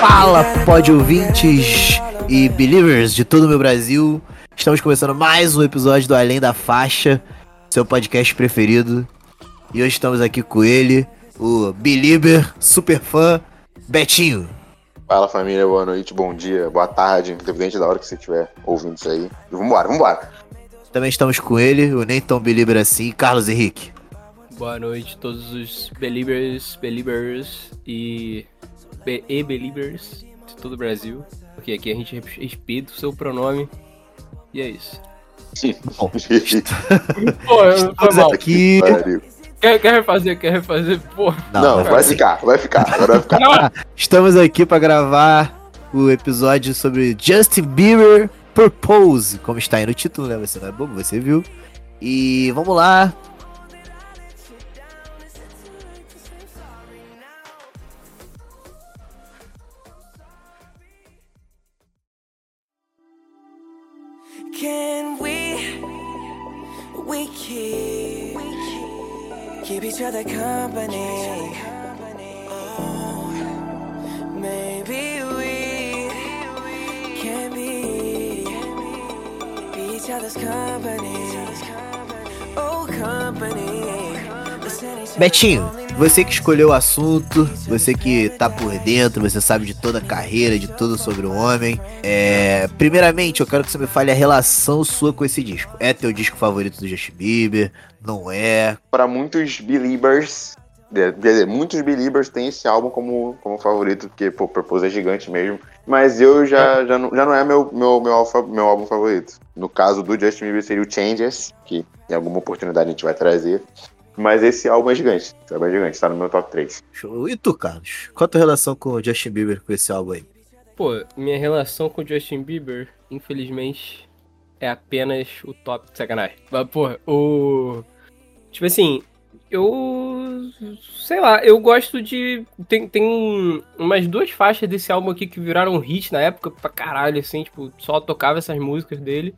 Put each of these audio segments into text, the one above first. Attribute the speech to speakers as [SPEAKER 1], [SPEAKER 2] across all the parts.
[SPEAKER 1] Fala, pode ouvintes e believers de todo o meu Brasil. Estamos começando mais um episódio do Além da Faixa, seu podcast preferido. E hoje estamos aqui com ele, o believer, super fã, Betinho.
[SPEAKER 2] Fala família, boa noite, bom dia, boa tarde, independente da hora que você estiver ouvindo isso aí. Vambora, vambora.
[SPEAKER 1] Também estamos com ele, o nem tão believer assim, Carlos Henrique.
[SPEAKER 3] Boa noite a todos os believers, believers e, e believers de todo o Brasil. Porque aqui a gente respeita o seu pronome. E é isso.
[SPEAKER 1] Bom,
[SPEAKER 3] Pô, eu- foi mal.
[SPEAKER 1] aqui.
[SPEAKER 3] Quer, quer refazer, quer refazer? Pô.
[SPEAKER 2] Não,
[SPEAKER 1] mas
[SPEAKER 2] vai ficar, vai ficar, agora vai ficar.
[SPEAKER 3] Não,
[SPEAKER 1] Estamos aqui para gravar o episódio sobre Justin Bieber Purpose, como está aí no título, né? Você não é bobo, você viu. E vamos lá.
[SPEAKER 4] Can we, we keep, keep each other company? Oh, maybe we can be, be each other's company. Oh, company.
[SPEAKER 1] Betinho, você que escolheu o assunto, você que tá por dentro, você sabe de toda a carreira, de tudo sobre o homem. É, primeiramente, eu quero que você me fale a relação sua com esse disco. É teu disco favorito do Justin Bieber? Não é?
[SPEAKER 2] Para muitos believers, é, quer dizer, muitos believers têm esse álbum como, como favorito, porque, pô, Purpose é gigante mesmo. Mas eu já, já, não, já não é meu, meu, meu, alfa- meu álbum favorito. No caso do Justin Bieber seria o Changes, que em alguma oportunidade a gente vai trazer. Mas esse álbum é gigante, esse álbum é gigante, tá no meu top 3.
[SPEAKER 1] Show. E tu, Carlos? Qual a tua relação com o Justin Bieber com esse álbum aí?
[SPEAKER 3] Pô, minha relação com o Justin Bieber, infelizmente, é apenas o top de sacanagem. Mas, porra, o. Tipo assim, eu. Sei lá, eu gosto de. Tem, tem umas duas faixas desse álbum aqui que viraram hit na época pra caralho, assim, tipo, só tocava essas músicas dele.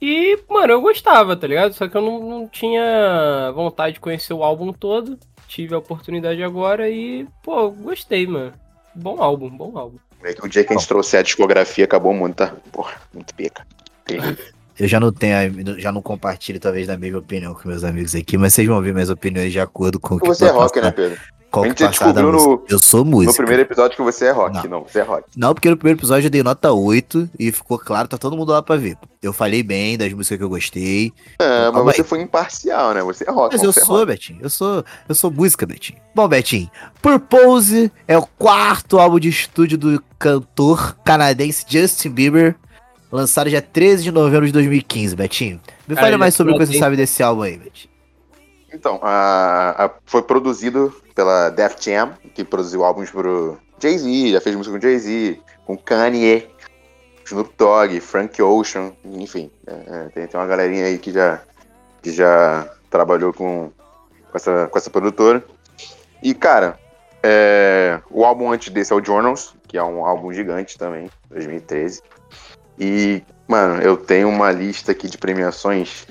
[SPEAKER 3] E, mano, eu gostava, tá ligado? Só que eu não, não tinha vontade de conhecer o álbum todo. Tive a oportunidade agora e, pô, gostei, mano. Bom álbum, bom álbum.
[SPEAKER 2] É que o dia que a gente trouxer a discografia acabou muito, tá? Porra, muito pica.
[SPEAKER 1] Eu já não tenho, já não compartilho talvez da mesma opinião com meus amigos aqui, mas vocês vão ver minhas opiniões de acordo com o que
[SPEAKER 2] Você é rock, né, Pedro?
[SPEAKER 1] Qual que da
[SPEAKER 2] descobriu no-
[SPEAKER 1] música. Eu sou
[SPEAKER 2] No
[SPEAKER 1] músico.
[SPEAKER 2] primeiro episódio que você é rock.
[SPEAKER 1] Não.
[SPEAKER 2] Não, você é rock.
[SPEAKER 1] Não, porque no primeiro episódio eu dei nota 8 e ficou claro, tá todo mundo lá pra ver. Eu falei bem das músicas que eu gostei.
[SPEAKER 2] É, mas
[SPEAKER 1] Calma
[SPEAKER 2] você
[SPEAKER 1] aí.
[SPEAKER 2] foi imparcial, né? Você é rock.
[SPEAKER 1] Mas eu
[SPEAKER 2] é
[SPEAKER 1] sou,
[SPEAKER 2] rock.
[SPEAKER 1] Betinho. Eu sou, eu sou música, Betinho. Bom, Betinho, Purpose é o quarto álbum de estúdio do cantor canadense Justin Bieber, lançado dia 13 de novembro de 2015, Betinho. Me fale mais sobre o que você sabe desse álbum aí, Betinho.
[SPEAKER 2] Então, a- a- foi produzido pela Def Jam, que produziu álbuns pro Jay-Z, já fez música com Jay-Z, com Kanye, Snoop Dogg, Frank Ocean, enfim. é, é, tem, tem uma galerinha aí que já, que já trabalhou com, com, essa, com essa produtora. E, cara, é, o álbum antes desse é o Journals, que é um álbum gigante também, 2013. E, mano, eu tenho uma lista aqui de premiações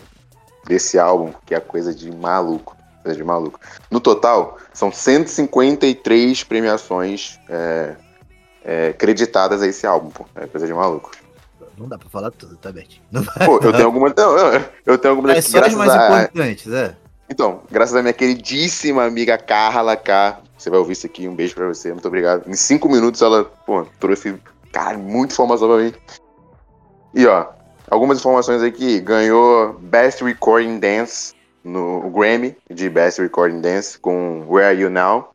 [SPEAKER 2] desse álbum, que é coisa de maluco. Coisa de maluco. No total, são 153 premiações é, é, creditadas a esse álbum, pô. É coisa de maluco.
[SPEAKER 1] Não dá pra falar tudo, tá? Não
[SPEAKER 2] Pô, eu tenho algumas. Não, eu tenho algumas
[SPEAKER 1] É só as mais
[SPEAKER 2] a.
[SPEAKER 1] importantes, é.
[SPEAKER 2] Então, graças à minha queridíssima amiga Carla K. Você vai ouvir isso aqui, um beijo pra você, muito obrigado. Em cinco minutos ela, pô, trouxe, cara, muita informação pra mim. E ó, algumas informações aqui. Ganhou Best Recording Dance no Grammy de Best Recording Dance com Where Are You Now.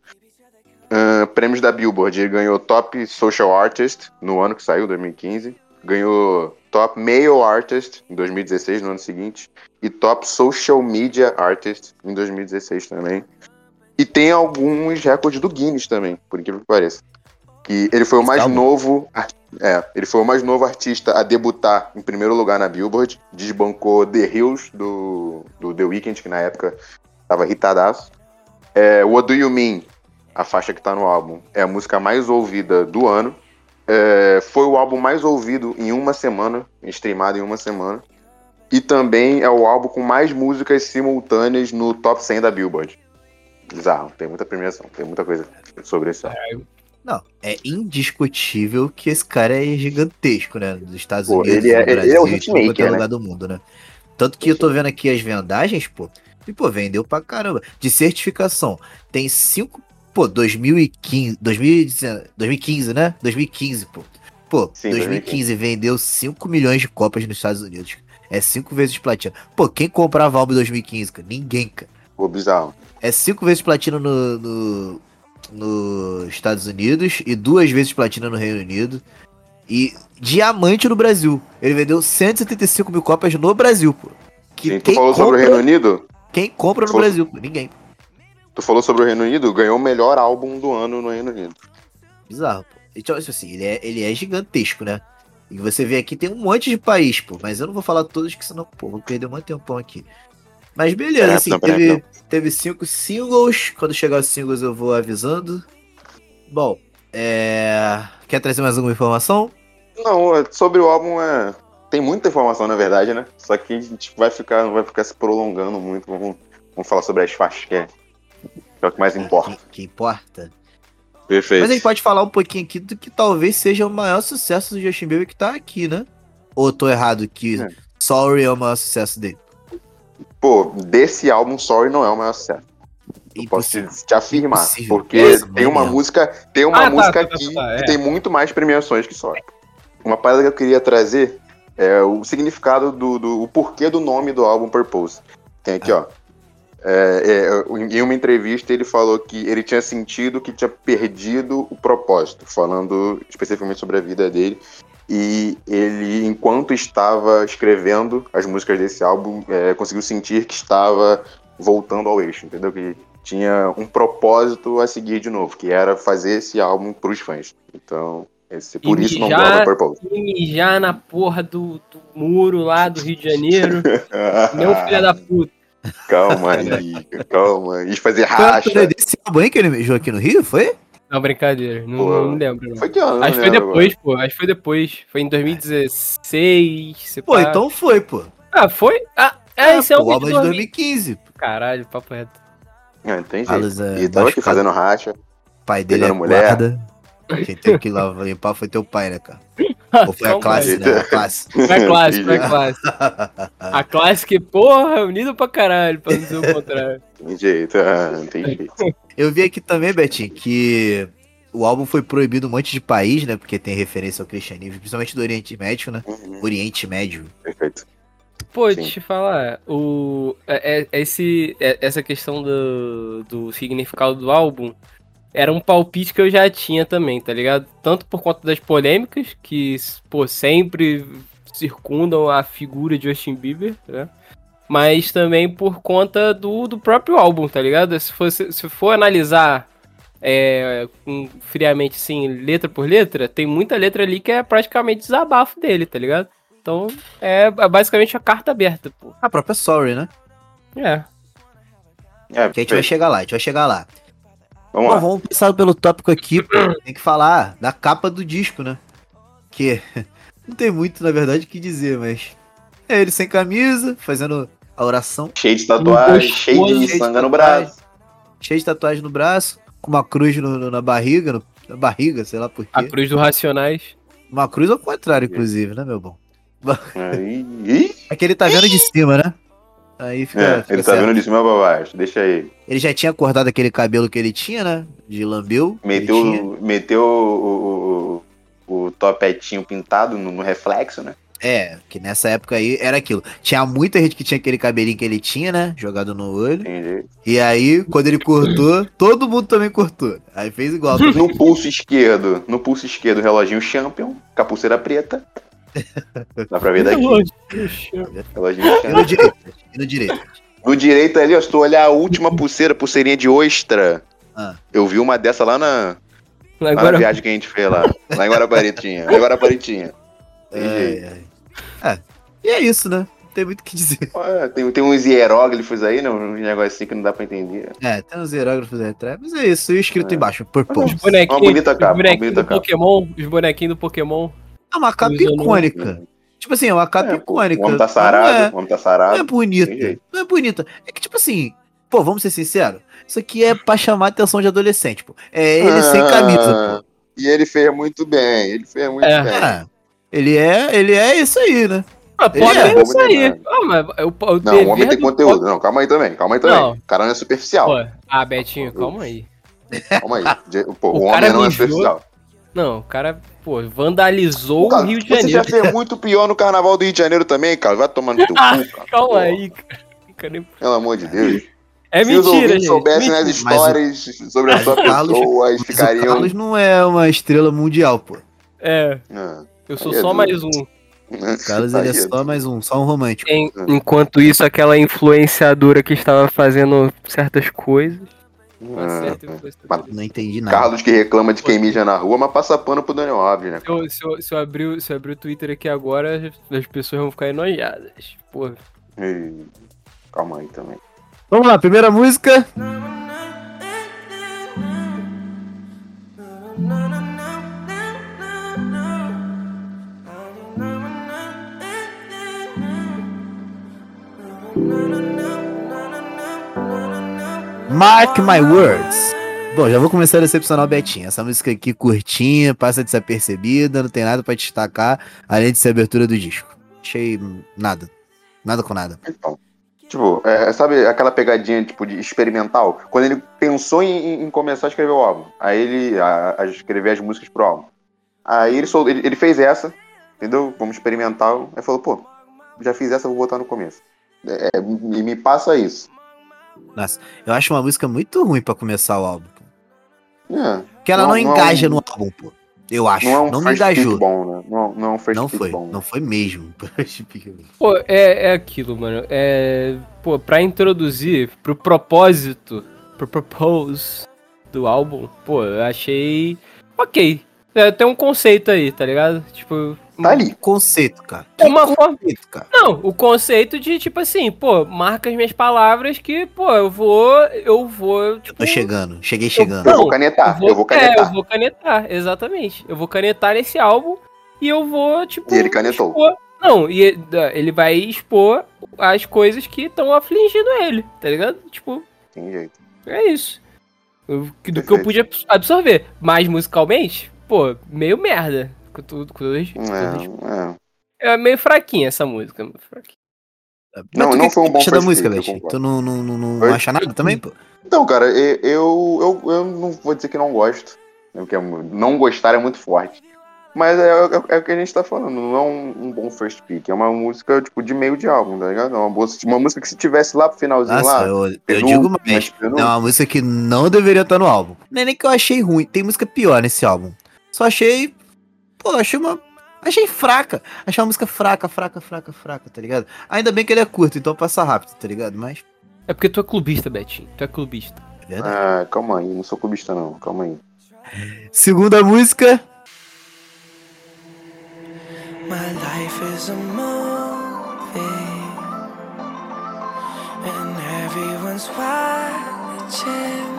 [SPEAKER 2] Ahn, prêmios da Billboard, ele ganhou Top Social Artist no ano que saiu, 2015. Ganhou Top Male Artist em 2016, no ano seguinte e Top Social Media Artist em 2016 também. E tem alguns recordes do Guinness também, por incrível que pareça. Que ele foi o mais
[SPEAKER 1] Calma.
[SPEAKER 2] novo. É, ele foi o mais novo artista a debutar em primeiro lugar na Billboard. Desbancou The Hills do, do The Weeknd, que na época tava irritadaço. É, What Do You Mean, a faixa que tá no álbum, é a música mais ouvida do ano. É, foi o álbum mais ouvido em uma semana, streamado em uma semana. E também é o álbum com mais músicas simultâneas no top 100 da Billboard. Bizarro, tem muita premiação, tem muita coisa sobre esse álbum.
[SPEAKER 1] Não, é indiscutível que esse cara é gigantesco, né? Dos Estados
[SPEAKER 2] Pô,
[SPEAKER 1] Unidos,
[SPEAKER 2] ele é-
[SPEAKER 1] do
[SPEAKER 2] ele é o
[SPEAKER 1] Brasil,
[SPEAKER 2] hitmaker,
[SPEAKER 1] é
[SPEAKER 2] né?
[SPEAKER 1] lugar do mundo, né? Tanto que eu tô vendo aqui as vendagens, pô. E, pô, vendeu pra caramba. De certificação. Tem cinco. Pô, 2015. 2019, 2015, né? 2015, pô. Pô,
[SPEAKER 2] Sim,
[SPEAKER 1] 2015 vendeu 5 milhões de cópias nos Estados Unidos. É cinco vezes platina. Pô, quem comprava álbum em 2015, cara? Ninguém, cara.
[SPEAKER 2] Pô, bizarro.
[SPEAKER 1] É cinco vezes platina no, no, nos Estados Unidos e duas vezes platina no Reino Unido. E diamante no Brasil. Ele vendeu 175 mil cópias no Brasil, pô. Que
[SPEAKER 2] Sim, tu
[SPEAKER 1] quem,
[SPEAKER 2] falou sobre o
[SPEAKER 1] compra,
[SPEAKER 2] Reino Unido?
[SPEAKER 1] quem compra no
[SPEAKER 2] Falou-
[SPEAKER 1] Brasil? pô? Ninguém.
[SPEAKER 2] Tu falou sobre o Reino Unido, ganhou o melhor álbum do ano no Reino Unido.
[SPEAKER 1] Bizarro, pô. Então, assim, ele é, ele é gigantesco, né? E você vê aqui, tem um monte de país, pô. Mas eu não vou falar todos, que senão, pô, vou perder um tempão aqui. Mas beleza,
[SPEAKER 2] É,
[SPEAKER 1] assim,
[SPEAKER 2] não,
[SPEAKER 1] teve,
[SPEAKER 2] não.
[SPEAKER 1] teve cinco singles. Quando chegar os singles eu vou avisando. Bom, é... Quer trazer mais alguma informação?
[SPEAKER 2] Não, é- sobre o álbum é. Tem muita informação, na verdade, né? Só que a gente vai ficar, não vai ficar se prolongando muito. Vamos, vamos falar sobre as faixas, que é, que é o que mais importa.
[SPEAKER 1] Que, que importa.
[SPEAKER 2] Perfeito.
[SPEAKER 1] Mas a gente pode falar um pouquinho aqui do que talvez seja o maior sucesso do Justin Bieber que tá aqui, né? Ou tô errado que
[SPEAKER 2] É.
[SPEAKER 1] Sorry é o maior sucesso dele?
[SPEAKER 2] Pô, desse álbum, Sorry não é o maior sucesso. Eu posso te,
[SPEAKER 1] Impossível.
[SPEAKER 2] te afirmar.
[SPEAKER 1] Impossível.
[SPEAKER 2] Porque
[SPEAKER 1] Essa
[SPEAKER 2] tem uma música. Tem uma
[SPEAKER 3] Ah, tá,
[SPEAKER 2] música
[SPEAKER 3] tá, tá,
[SPEAKER 2] aqui
[SPEAKER 3] tá, é.
[SPEAKER 2] que tem muito mais premiações que Sorry. Uma parada que eu queria trazer é o significado do, do o porquê do nome do álbum Purpose. Tem aqui, ó. É, é, em uma entrevista ele falou que ele tinha sentido que tinha perdido o propósito, falando especificamente sobre a vida dele. E ele, enquanto estava escrevendo as músicas desse álbum, é, conseguiu sentir que estava voltando ao eixo, entendeu? Que tinha um propósito a seguir de novo, que era fazer esse álbum para os fãs. Então, esse, por
[SPEAKER 3] E
[SPEAKER 2] isso não
[SPEAKER 3] mijar-
[SPEAKER 2] do Purple.
[SPEAKER 3] E mijar na porra do, do muro lá do Rio de Janeiro. Meu filho da puta.
[SPEAKER 2] Calma aí, calma. E fazer
[SPEAKER 1] Foi
[SPEAKER 2] racha.
[SPEAKER 1] turnê desse álbum aí que ele mijou aqui no Rio, foi?
[SPEAKER 3] Não, brincadeira. Não,
[SPEAKER 2] Pô,
[SPEAKER 3] não lembro. Não.
[SPEAKER 2] Foi que ano?
[SPEAKER 3] Acho que
[SPEAKER 2] Não
[SPEAKER 3] foi
[SPEAKER 2] lembro
[SPEAKER 3] depois, pô. Acho que foi depois. Foi em 2016. se
[SPEAKER 1] Pô,
[SPEAKER 3] pá.
[SPEAKER 1] então foi, pô.
[SPEAKER 3] Ah, foi? Ah, é, esse é o
[SPEAKER 1] o álbum é de
[SPEAKER 3] 2000.
[SPEAKER 1] 2015.
[SPEAKER 3] Caralho, papo reto.
[SPEAKER 2] Ah, tem jeito.
[SPEAKER 1] É
[SPEAKER 2] E tava aqui fazendo racha.
[SPEAKER 1] Pai dele é
[SPEAKER 2] mulher.
[SPEAKER 1] guarda. Quem teve que lá limpar foi teu pai, né, cara? Ou foi a classe, né? A classe.
[SPEAKER 3] Foi a classe, foi a classe. A classe que, porra, unido pra caralho, pra não dizer o contrário.
[SPEAKER 2] Tem jeito, ah, não tem jeito.
[SPEAKER 1] Eu vi aqui também, Betinho, que o álbum foi proibido em um monte de país, né? Porque tem referência ao cristianismo, principalmente do Oriente Médio, né?
[SPEAKER 2] Uhum,
[SPEAKER 1] Oriente Médio.
[SPEAKER 2] Perfeito.
[SPEAKER 3] Pô,
[SPEAKER 2] Sim.
[SPEAKER 3] deixa eu falar, o, é, é- esse, é- essa questão do, do significado do álbum era um palpite que eu já tinha também, tá ligado? Tanto por conta das polêmicas, que, pô, sempre circundam a figura de Justin Bieber, né? Mas também por conta do, do próprio álbum, tá ligado? Se for, se for analisar é, com- friamente, assim, letra por letra, tem muita letra ali que é praticamente desabafo dele, tá ligado? Então, é basicamente a carta aberta, pô.
[SPEAKER 1] A própria Sorry, né?
[SPEAKER 3] É.
[SPEAKER 2] É,
[SPEAKER 1] Que a gente vai chegar lá, a gente vai chegar lá.
[SPEAKER 2] Vamos
[SPEAKER 1] Bom,
[SPEAKER 2] lá.
[SPEAKER 1] vamos passar pelo tópico aqui, pô. Tem que falar da capa do disco, né? Que não tem muito, na verdade, o que dizer, mas. É ele sem camisa, fazendo a oração,
[SPEAKER 2] Cheio de tatuagem, cheio de
[SPEAKER 1] cheio de
[SPEAKER 2] sangue no braço.
[SPEAKER 1] cheio de tatuagem no braço, com uma cruz no- no- na barriga, no- na barriga, sei lá por
[SPEAKER 3] A
[SPEAKER 1] quê.
[SPEAKER 3] cruz do Racionais.
[SPEAKER 1] Uma cruz ao contrário, inclusive, né, meu bom?
[SPEAKER 2] Aí, ih,
[SPEAKER 1] É que ele tá vendo de cima, né? Aí fica.
[SPEAKER 2] é,
[SPEAKER 1] fica
[SPEAKER 2] ele tá
[SPEAKER 1] certo.
[SPEAKER 2] vendo de cima pra baixo, deixa aí.
[SPEAKER 1] Ele já tinha acordado aquele cabelo que ele tinha, né? De lambeu.
[SPEAKER 2] Meteu, meteu o, o, o, o topetinho pintado no, no reflexo, né?
[SPEAKER 1] É, que nessa época aí era aquilo. Tinha muita gente que tinha aquele cabelinho que ele tinha, né? Jogado no olho.
[SPEAKER 2] Entendi.
[SPEAKER 1] E aí, quando ele cortou, todo mundo também cortou. Aí fez igual. também.
[SPEAKER 2] No pulso esquerdo, no pulso esquerdo, reloginho Champion, capuceira preta. Dá pra ver daqui. Reloginho
[SPEAKER 1] E no direito. E no direito.
[SPEAKER 2] No direito ali, ó, se tu olhar a última pulseira, pulseirinha de ostra.
[SPEAKER 1] Ah.
[SPEAKER 2] Eu vi uma dessa lá na, lá na viagem que a gente fez lá. Lá em Guaraparitinha. Lá em Guaraparitinha. Tem jeito.
[SPEAKER 1] Ai, ai. É. E é isso, né? Não tem muito o que dizer.
[SPEAKER 2] Ué, Tem, tem uns hieróglifos aí, né? Um negocinho que não dá pra entender.
[SPEAKER 1] É, tem uns aerógrafos aí atrás. Mas é isso. E escrito
[SPEAKER 2] É.
[SPEAKER 1] embaixo. Purple.
[SPEAKER 3] os bonequinhos, os do. Pokémon, os bonequinhos do Pokémon.
[SPEAKER 1] É uma capa icônica. Tipo assim, é uma capa
[SPEAKER 2] É,
[SPEAKER 1] icônica.
[SPEAKER 2] O homem tá
[SPEAKER 1] Não
[SPEAKER 2] sarado,
[SPEAKER 1] é-
[SPEAKER 2] o homem tá
[SPEAKER 1] Não é
[SPEAKER 2] sarado.
[SPEAKER 1] Bonita. Não é bonita. É que, tipo assim, pô, vamos ser sinceros. Isso aqui é pra chamar a atenção de adolescente, pô. É ele sem camisa, pô.
[SPEAKER 2] E ele fez muito bem, ele fez muito
[SPEAKER 3] É.
[SPEAKER 2] bem.
[SPEAKER 1] Ah, ele é, ele é isso aí, né?
[SPEAKER 3] Ah, pode
[SPEAKER 1] é
[SPEAKER 3] é isso aí.
[SPEAKER 2] demais.
[SPEAKER 3] Ah, mas o, o
[SPEAKER 2] Não, o homem tem
[SPEAKER 3] do
[SPEAKER 2] conteúdo. Não, calma aí também, calma aí também.
[SPEAKER 3] Não.
[SPEAKER 2] O cara não é superficial.
[SPEAKER 3] Pô, ah, Betinho, calma aí.
[SPEAKER 2] Calma aí. Pô,
[SPEAKER 3] O
[SPEAKER 2] o, homem não é superficial.
[SPEAKER 3] Não, o cara, pô, vandalizou
[SPEAKER 2] Cara,
[SPEAKER 3] o Rio de
[SPEAKER 2] Você já
[SPEAKER 3] Janeiro.
[SPEAKER 2] fez muito pior no carnaval do Rio de Janeiro também, cara. Vai tomar no teu cu, cara.
[SPEAKER 3] Calma
[SPEAKER 2] Pô,
[SPEAKER 3] aí, cara.
[SPEAKER 2] Pelo amor de Deus.
[SPEAKER 3] É
[SPEAKER 2] Se
[SPEAKER 3] mentira, gente.
[SPEAKER 2] soubessem as
[SPEAKER 3] Mentira.
[SPEAKER 1] Mas
[SPEAKER 2] histórias sobre a sua
[SPEAKER 1] Carlos-
[SPEAKER 2] pessoa, eles
[SPEAKER 1] Mas o
[SPEAKER 2] ficariam.
[SPEAKER 1] Carlos não é uma estrela mundial, pô.
[SPEAKER 3] É,
[SPEAKER 2] Ah,
[SPEAKER 3] eu sou
[SPEAKER 2] Aí é
[SPEAKER 3] só
[SPEAKER 2] duro.
[SPEAKER 3] mais um.
[SPEAKER 1] O Carlos ele é
[SPEAKER 2] aí
[SPEAKER 1] só mais um, só um romântico.
[SPEAKER 3] En- enquanto isso, aquela influenciadora que estava fazendo certas coisas. Uma
[SPEAKER 2] Ah.
[SPEAKER 1] Não entendi nada.
[SPEAKER 2] Carlos que reclama de quem mija na rua, mas passa pano pro Daniel Alves, né?
[SPEAKER 3] Se eu, se, eu, se, eu abrir, o- se eu abrir o Twitter aqui agora, as pessoas vão ficar enojadas. Pô,
[SPEAKER 2] Ei, Calma aí também.
[SPEAKER 1] Vamos lá, primeira música. Mark My Words. Bom, já vou começar a decepcionar o Betinho. Essa música aqui curtinha, passa desapercebida, não tem nada pra destacar, além de ser a abertura do disco. Achei nada. Nada com nada.
[SPEAKER 2] Então, tipo, é, sabe aquela pegadinha tipo de experimental? Quando ele pensou em, em começar a escrever o álbum, aí ele a, a escrever as músicas pro álbum. Aí ele, sol- ele, ele fez essa, entendeu? Como experimental. Aí falou, pô, já fiz essa, vou botar no começo. É, é, e me passa isso.
[SPEAKER 1] Nossa, eu acho uma música muito ruim pra começar o álbum.
[SPEAKER 2] É,
[SPEAKER 1] Porque ela
[SPEAKER 2] Não-
[SPEAKER 1] não,
[SPEAKER 2] não é
[SPEAKER 1] engaja
[SPEAKER 2] um-
[SPEAKER 1] no álbum, pô. Eu acho.
[SPEAKER 2] não é um
[SPEAKER 1] não me engajou.
[SPEAKER 2] bom, né? Não, não é first
[SPEAKER 1] Não foi.
[SPEAKER 2] bom.
[SPEAKER 1] Não foi mesmo.
[SPEAKER 3] Pô, é, é aquilo, mano. É. Pô, pra introduzir, pro propósito, pro propose do álbum, pô, eu achei. Ok. É, tem um conceito aí, tá ligado? Tipo.
[SPEAKER 2] Tá ali.
[SPEAKER 1] Conceito, cara.
[SPEAKER 3] É uma forma.
[SPEAKER 1] Conceito, cara.
[SPEAKER 3] Não, o conceito de, tipo assim, pô, marca as minhas palavras que, pô, eu vou. Eu vou. Tipo,
[SPEAKER 1] Tô chegando. Cheguei chegando.
[SPEAKER 2] Eu
[SPEAKER 3] Não,
[SPEAKER 2] vou canetar, eu vou
[SPEAKER 3] É,
[SPEAKER 2] canetar.
[SPEAKER 3] eu vou canetar, exatamente. Eu vou canetar nesse álbum e eu vou, tipo.
[SPEAKER 2] E ele canetou.
[SPEAKER 3] expor- Não, e ele- ele vai expor as coisas que estão afligindo ele, tá ligado? Tipo,
[SPEAKER 2] Tem jeito.
[SPEAKER 3] é isso. Eu- que- do que eu
[SPEAKER 2] Perfeito.
[SPEAKER 3] podia absorver. Mas musicalmente, pô, meio merda. Com tudo, com tudo-
[SPEAKER 2] É, é.
[SPEAKER 3] é meio fraquinha essa música. meio fraquinha.
[SPEAKER 1] Mas
[SPEAKER 2] Não, não
[SPEAKER 1] que
[SPEAKER 2] foi um bom
[SPEAKER 1] acha da
[SPEAKER 2] first
[SPEAKER 1] música. Tu não, não, não, não acha nada também, pô?
[SPEAKER 2] Então, cara, eu, eu, eu não vou dizer que não gosto. né, Porque é não gostar é muito forte. Mas é, é- é o que a gente tá falando, não é um, um bom first pick. É uma música, tipo, de meio de álbum, tá ligado? É uma, boa, uma música que se tivesse lá pro finalzinho
[SPEAKER 1] Nossa,
[SPEAKER 2] lá.
[SPEAKER 1] eu, eu digo mais. É uma música que não deveria estar no álbum. Não é nem que eu achei ruim. Tem música pior nesse álbum. Só achei. Pô, achei uma. Achei fraca. Achei uma música fraca, fraca, fraca, fraca, tá ligado? Ainda bem que ele é curto, então passa rápido, tá ligado? Mas.
[SPEAKER 3] É porque tu é clubista, Betinho. Tu é clubista.
[SPEAKER 1] É verdade.
[SPEAKER 2] Ah, calma aí, não sou clubista não, calma aí.
[SPEAKER 1] Segunda música.
[SPEAKER 4] My life is a movie, and everyone's watching.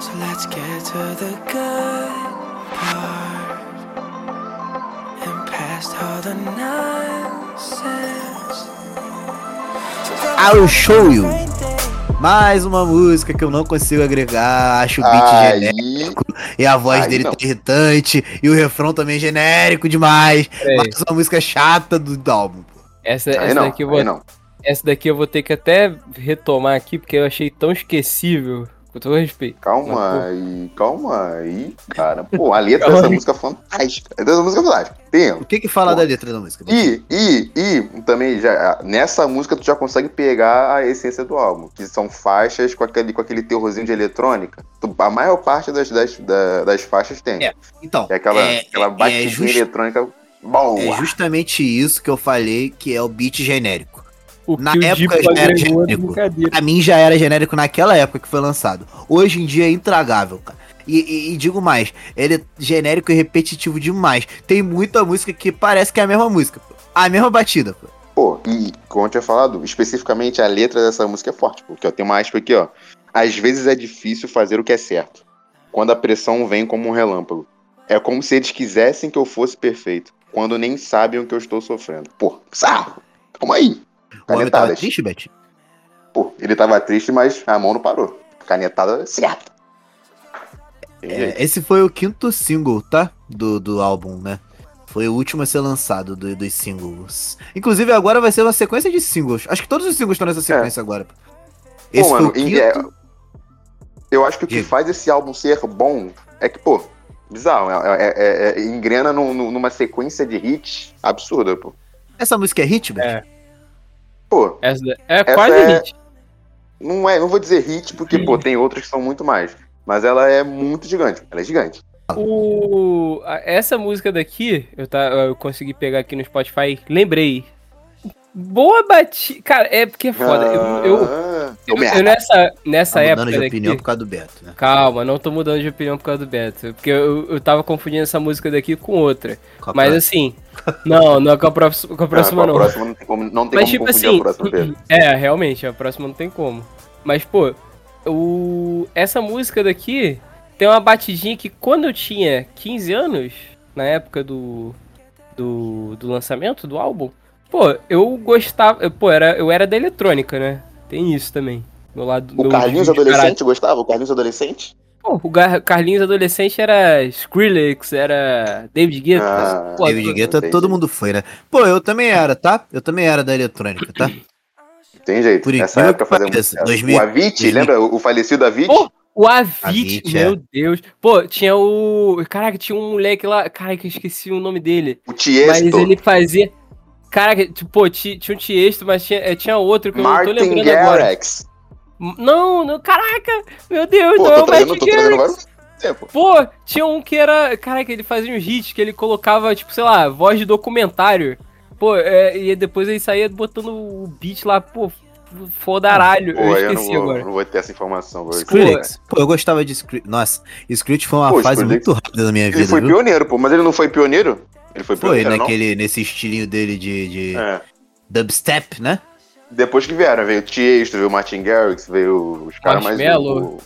[SPEAKER 4] So let's get to the good part, and past all the nonsense. So
[SPEAKER 1] I will show you. Mais uma música que eu não consigo agregar. Acho o beat genérico.
[SPEAKER 2] Aí,
[SPEAKER 1] E a voz
[SPEAKER 2] Aí
[SPEAKER 1] dele
[SPEAKER 2] não.
[SPEAKER 1] tá irritante. E o refrão também é genérico demais.
[SPEAKER 3] É.
[SPEAKER 1] Mais uma música chata do, do álbum. pô.
[SPEAKER 3] Essa,
[SPEAKER 2] aí
[SPEAKER 3] essa
[SPEAKER 2] não,
[SPEAKER 3] daqui eu vou. Essa daqui eu vou ter que até retomar aqui, porque eu achei tão esquecível. Com todo respeito.
[SPEAKER 2] Calma aí, calma aí, cara. Pô, a letra dessa música é fantástica. A letra dessa música é fantástica. Tem.
[SPEAKER 1] O que que fala
[SPEAKER 2] Pô.
[SPEAKER 1] da letra da música?
[SPEAKER 2] E, e, e também já, nessa música tu já consegue pegar a essência do álbum, que são faixas com aquele, com aquele terrorzinho de eletrônica. Tu- a maior parte das, das, da- das faixas tem.
[SPEAKER 1] É. Então,
[SPEAKER 2] É aquela,
[SPEAKER 1] é-
[SPEAKER 2] aquela
[SPEAKER 1] é
[SPEAKER 2] batidinha
[SPEAKER 1] just-
[SPEAKER 2] eletrônica boa.
[SPEAKER 1] é justamente isso que eu falei que é o beat genérico.
[SPEAKER 3] O
[SPEAKER 1] Na época já era
[SPEAKER 3] é
[SPEAKER 1] genérico. Pra mim já era genérico naquela época que foi lançado. Hoje em dia é intragável, cara. E, e- e digo mais, ele é genérico e repetitivo demais. Tem muita música que parece que é a mesma música, pô. A mesma batida, pô.
[SPEAKER 2] Pô, e como eu tinha falado, especificamente a letra dessa música é forte, porque eu tenho uma aspa aqui, ó. Às vezes é difícil fazer o que é certo, quando a pressão vem como um relâmpago. É como se eles quisessem que eu fosse perfeito, quando nem sabem o que eu estou sofrendo. Pô, sarro! Calma aí!
[SPEAKER 1] O homem tava triste, Beth?
[SPEAKER 2] Pô, ele tava triste, mas a mão não parou. Canetada certa.
[SPEAKER 1] É,
[SPEAKER 2] jeito.
[SPEAKER 1] esse foi o quinto single, tá? Do, do álbum, né? Foi o último a ser lançado do- dos singles. Inclusive, agora vai ser uma sequência de singles. Acho que todos os singles estão nessa sequência agora.
[SPEAKER 2] É. Pô, mano,
[SPEAKER 1] foi o
[SPEAKER 2] e
[SPEAKER 1] quinto.
[SPEAKER 2] é- eu acho que o que
[SPEAKER 1] Diga.
[SPEAKER 2] faz esse álbum ser bom é que, pô, bizarro. É, é- é- é- engrena num- num- numa sequência de hits absurda, pô.
[SPEAKER 1] Essa música é hit, velho?
[SPEAKER 3] É.
[SPEAKER 2] Pô,
[SPEAKER 3] Essa, é
[SPEAKER 2] Essa
[SPEAKER 3] quase
[SPEAKER 2] é-
[SPEAKER 3] hit.
[SPEAKER 2] não é, não vou dizer hit, porque, pô, tem outras que são muito mais. Mas ela é muito gigante. Ela é gigante.
[SPEAKER 3] O, essa música daqui, eu, tá, eu consegui pegar aqui no Spotify, lembrei. Boa batida. Cara, é porque é foda. Eu, eu,
[SPEAKER 2] Ah,
[SPEAKER 3] eu- eu nessa, nessa
[SPEAKER 1] Tá
[SPEAKER 3] época
[SPEAKER 1] mudando de opinião
[SPEAKER 3] daqui.
[SPEAKER 1] por causa do Beto, né?
[SPEAKER 3] Calma, não tô mudando de opinião por causa do Beto. Porque eu, eu tava confundindo essa música daqui com outra.
[SPEAKER 1] Com
[SPEAKER 3] Mas
[SPEAKER 1] próxima.
[SPEAKER 3] assim. Não, não é com a próxima, com a próxima
[SPEAKER 2] Ah,
[SPEAKER 3] não.
[SPEAKER 2] com a próxima não tem como, não tem
[SPEAKER 3] Mas
[SPEAKER 2] como
[SPEAKER 3] tipo assim.
[SPEAKER 2] a próxima.
[SPEAKER 3] É, realmente, a próxima não tem como. Mas, pô, o... essa música daqui tem uma batidinha que quando eu tinha 15 anos, na época do, do, do lançamento do álbum, pô, eu gostava. eu- Pô, era, eu era da eletrônica, né? Tem isso também. Meu lado,
[SPEAKER 2] O Carlinhos adolescente gostava? O Carlinhos adolescente?
[SPEAKER 3] Pô, o Gar- Carlinhos adolescente era Skrillex, era David Guetta.
[SPEAKER 2] Ah,
[SPEAKER 3] pô,
[SPEAKER 1] David Guetta, todo mundo foi, né? Pô, eu também era, tá? Eu também era da eletrônica, tá?
[SPEAKER 2] Tem jeito.
[SPEAKER 1] Por
[SPEAKER 2] Essa
[SPEAKER 1] incrível
[SPEAKER 2] época sucesso.
[SPEAKER 1] 2000
[SPEAKER 2] O Avicii,
[SPEAKER 1] 2000.
[SPEAKER 2] lembra o falecido Avicii?
[SPEAKER 3] Pô, O Avicii,
[SPEAKER 1] Avicii,
[SPEAKER 3] meu
[SPEAKER 1] é.
[SPEAKER 3] Deus. Pô, tinha o. Caraca, tinha um moleque lá. Caraca, eu esqueci o nome dele.
[SPEAKER 2] o
[SPEAKER 3] Mas
[SPEAKER 2] Tiesto,
[SPEAKER 3] ele fazia. Caraca, tipo, tinha um Tiesto, mas tinha, eh, tinha outro que eu não tô
[SPEAKER 2] Martin
[SPEAKER 3] lembrando agora.
[SPEAKER 2] Garrix.
[SPEAKER 3] Não, não, caraca, meu Deus,
[SPEAKER 2] Pô,
[SPEAKER 3] não é
[SPEAKER 2] tô
[SPEAKER 3] o Martin Garrix. Pô, tinha um que era. Caraca, ele fazia um hit que ele colocava, tipo, sei lá, voz de documentário. Pô, é, e depois ele saía botando o beat lá, pô, fodaralho.
[SPEAKER 2] Pô,
[SPEAKER 3] eu
[SPEAKER 2] aí eu não
[SPEAKER 3] esqueci
[SPEAKER 2] vou,
[SPEAKER 3] agora.
[SPEAKER 2] não vou ter essa informação. Vou...
[SPEAKER 1] Skrillex. Pô, eu gostava de Skrillex. Nossa, Skrillex foi uma
[SPEAKER 2] Pô,
[SPEAKER 1] fase
[SPEAKER 2] Skrillex-
[SPEAKER 1] muito rápida da minha
[SPEAKER 2] Ele
[SPEAKER 1] vida,
[SPEAKER 2] foi
[SPEAKER 1] viu?
[SPEAKER 2] pioneiro, pô, mas ele não foi pioneiro? Ele foi
[SPEAKER 1] Foi
[SPEAKER 2] pioneiro,
[SPEAKER 1] naquele, nesse estilinho dele de, de
[SPEAKER 2] não? É.
[SPEAKER 1] dubstep, né?
[SPEAKER 2] Depois que vieram, veio o Tiesto, veio o Martin Garrix, veio os caras mais... O,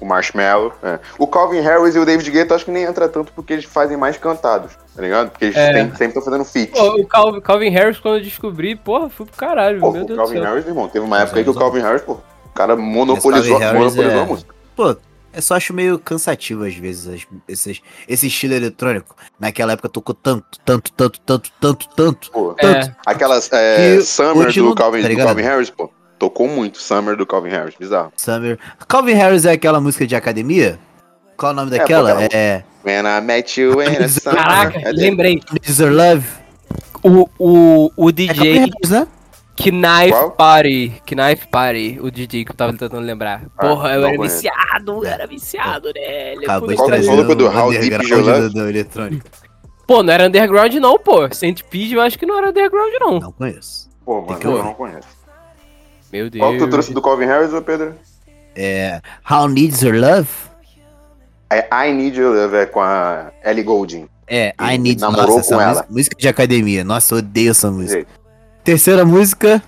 [SPEAKER 2] o Marshmallow. é. O Calvin Harris e o David Guetta acho que nem entra tanto porque eles fazem mais cantados, tá ligado? Porque eles
[SPEAKER 3] É.
[SPEAKER 2] tem- sempre estão fazendo feat.
[SPEAKER 3] Pô, o Calvin, Calvin Harris, quando eu descobri, porra, fui pro caralho,
[SPEAKER 2] Pô,
[SPEAKER 3] meu
[SPEAKER 2] o
[SPEAKER 3] Deus
[SPEAKER 2] Calvin
[SPEAKER 3] do céu.
[SPEAKER 2] Harris, irmão, teve uma época aí que o
[SPEAKER 1] Calvin
[SPEAKER 2] Calvin Harris, pô, o cara monopolizou, monopolizou
[SPEAKER 1] é-
[SPEAKER 2] a música.
[SPEAKER 1] Pô, eu só acho meio cansativo às vezes as- esses, esse estilo eletrônico. Naquela época tocou tanto, tanto, tanto, tanto, tanto, tanto.
[SPEAKER 2] Pô,
[SPEAKER 3] É,
[SPEAKER 2] aquelas é, Summer do, Calvin,
[SPEAKER 1] tá
[SPEAKER 2] do? Calvin Harris, pô, tocou muito. Summer do Calvin Harris, bizarro.
[SPEAKER 1] Summer. Calvin Harris é aquela música de academia? Qual é o nome
[SPEAKER 2] É,
[SPEAKER 1] daquela?
[SPEAKER 2] aquela-
[SPEAKER 1] É.
[SPEAKER 2] When I met you in
[SPEAKER 3] caraca,
[SPEAKER 2] É
[SPEAKER 3] lembrei.
[SPEAKER 1] Is Your Love?
[SPEAKER 3] O, o, o
[SPEAKER 1] É Calvin
[SPEAKER 3] DJ
[SPEAKER 1] Harris, né?
[SPEAKER 3] Knife
[SPEAKER 2] Qual?
[SPEAKER 3] Party. Knife Party, o DJ que eu tava tentando lembrar.
[SPEAKER 2] Ah,
[SPEAKER 3] Porra, eu era
[SPEAKER 2] conheço.
[SPEAKER 3] viciado, eu era viciado nele.
[SPEAKER 1] Acabou de
[SPEAKER 2] Qual que
[SPEAKER 1] trazer
[SPEAKER 2] é do
[SPEAKER 1] o
[SPEAKER 2] How Deep
[SPEAKER 1] underground
[SPEAKER 2] Is Your Love?
[SPEAKER 1] do, do eletrônico.
[SPEAKER 3] Pô, não era underground não, pô. Centipede eu acho que não era underground não.
[SPEAKER 1] Não conheço.
[SPEAKER 2] Pô, mano,
[SPEAKER 1] que
[SPEAKER 2] eu não conheço.
[SPEAKER 3] Meu Deus.
[SPEAKER 2] Qual que tu trouxe do Calvin Harris, ô Pedro?
[SPEAKER 1] É. How Needs Your Love?
[SPEAKER 2] É I Need Your Love, é com a Ellie Goulding.
[SPEAKER 1] É, I Need
[SPEAKER 2] namorou
[SPEAKER 1] Nossa,
[SPEAKER 2] com
[SPEAKER 1] essa
[SPEAKER 2] ela.
[SPEAKER 1] música, música de academia. Nossa, eu odeio essa música.
[SPEAKER 2] Jeito.
[SPEAKER 1] Terceira música.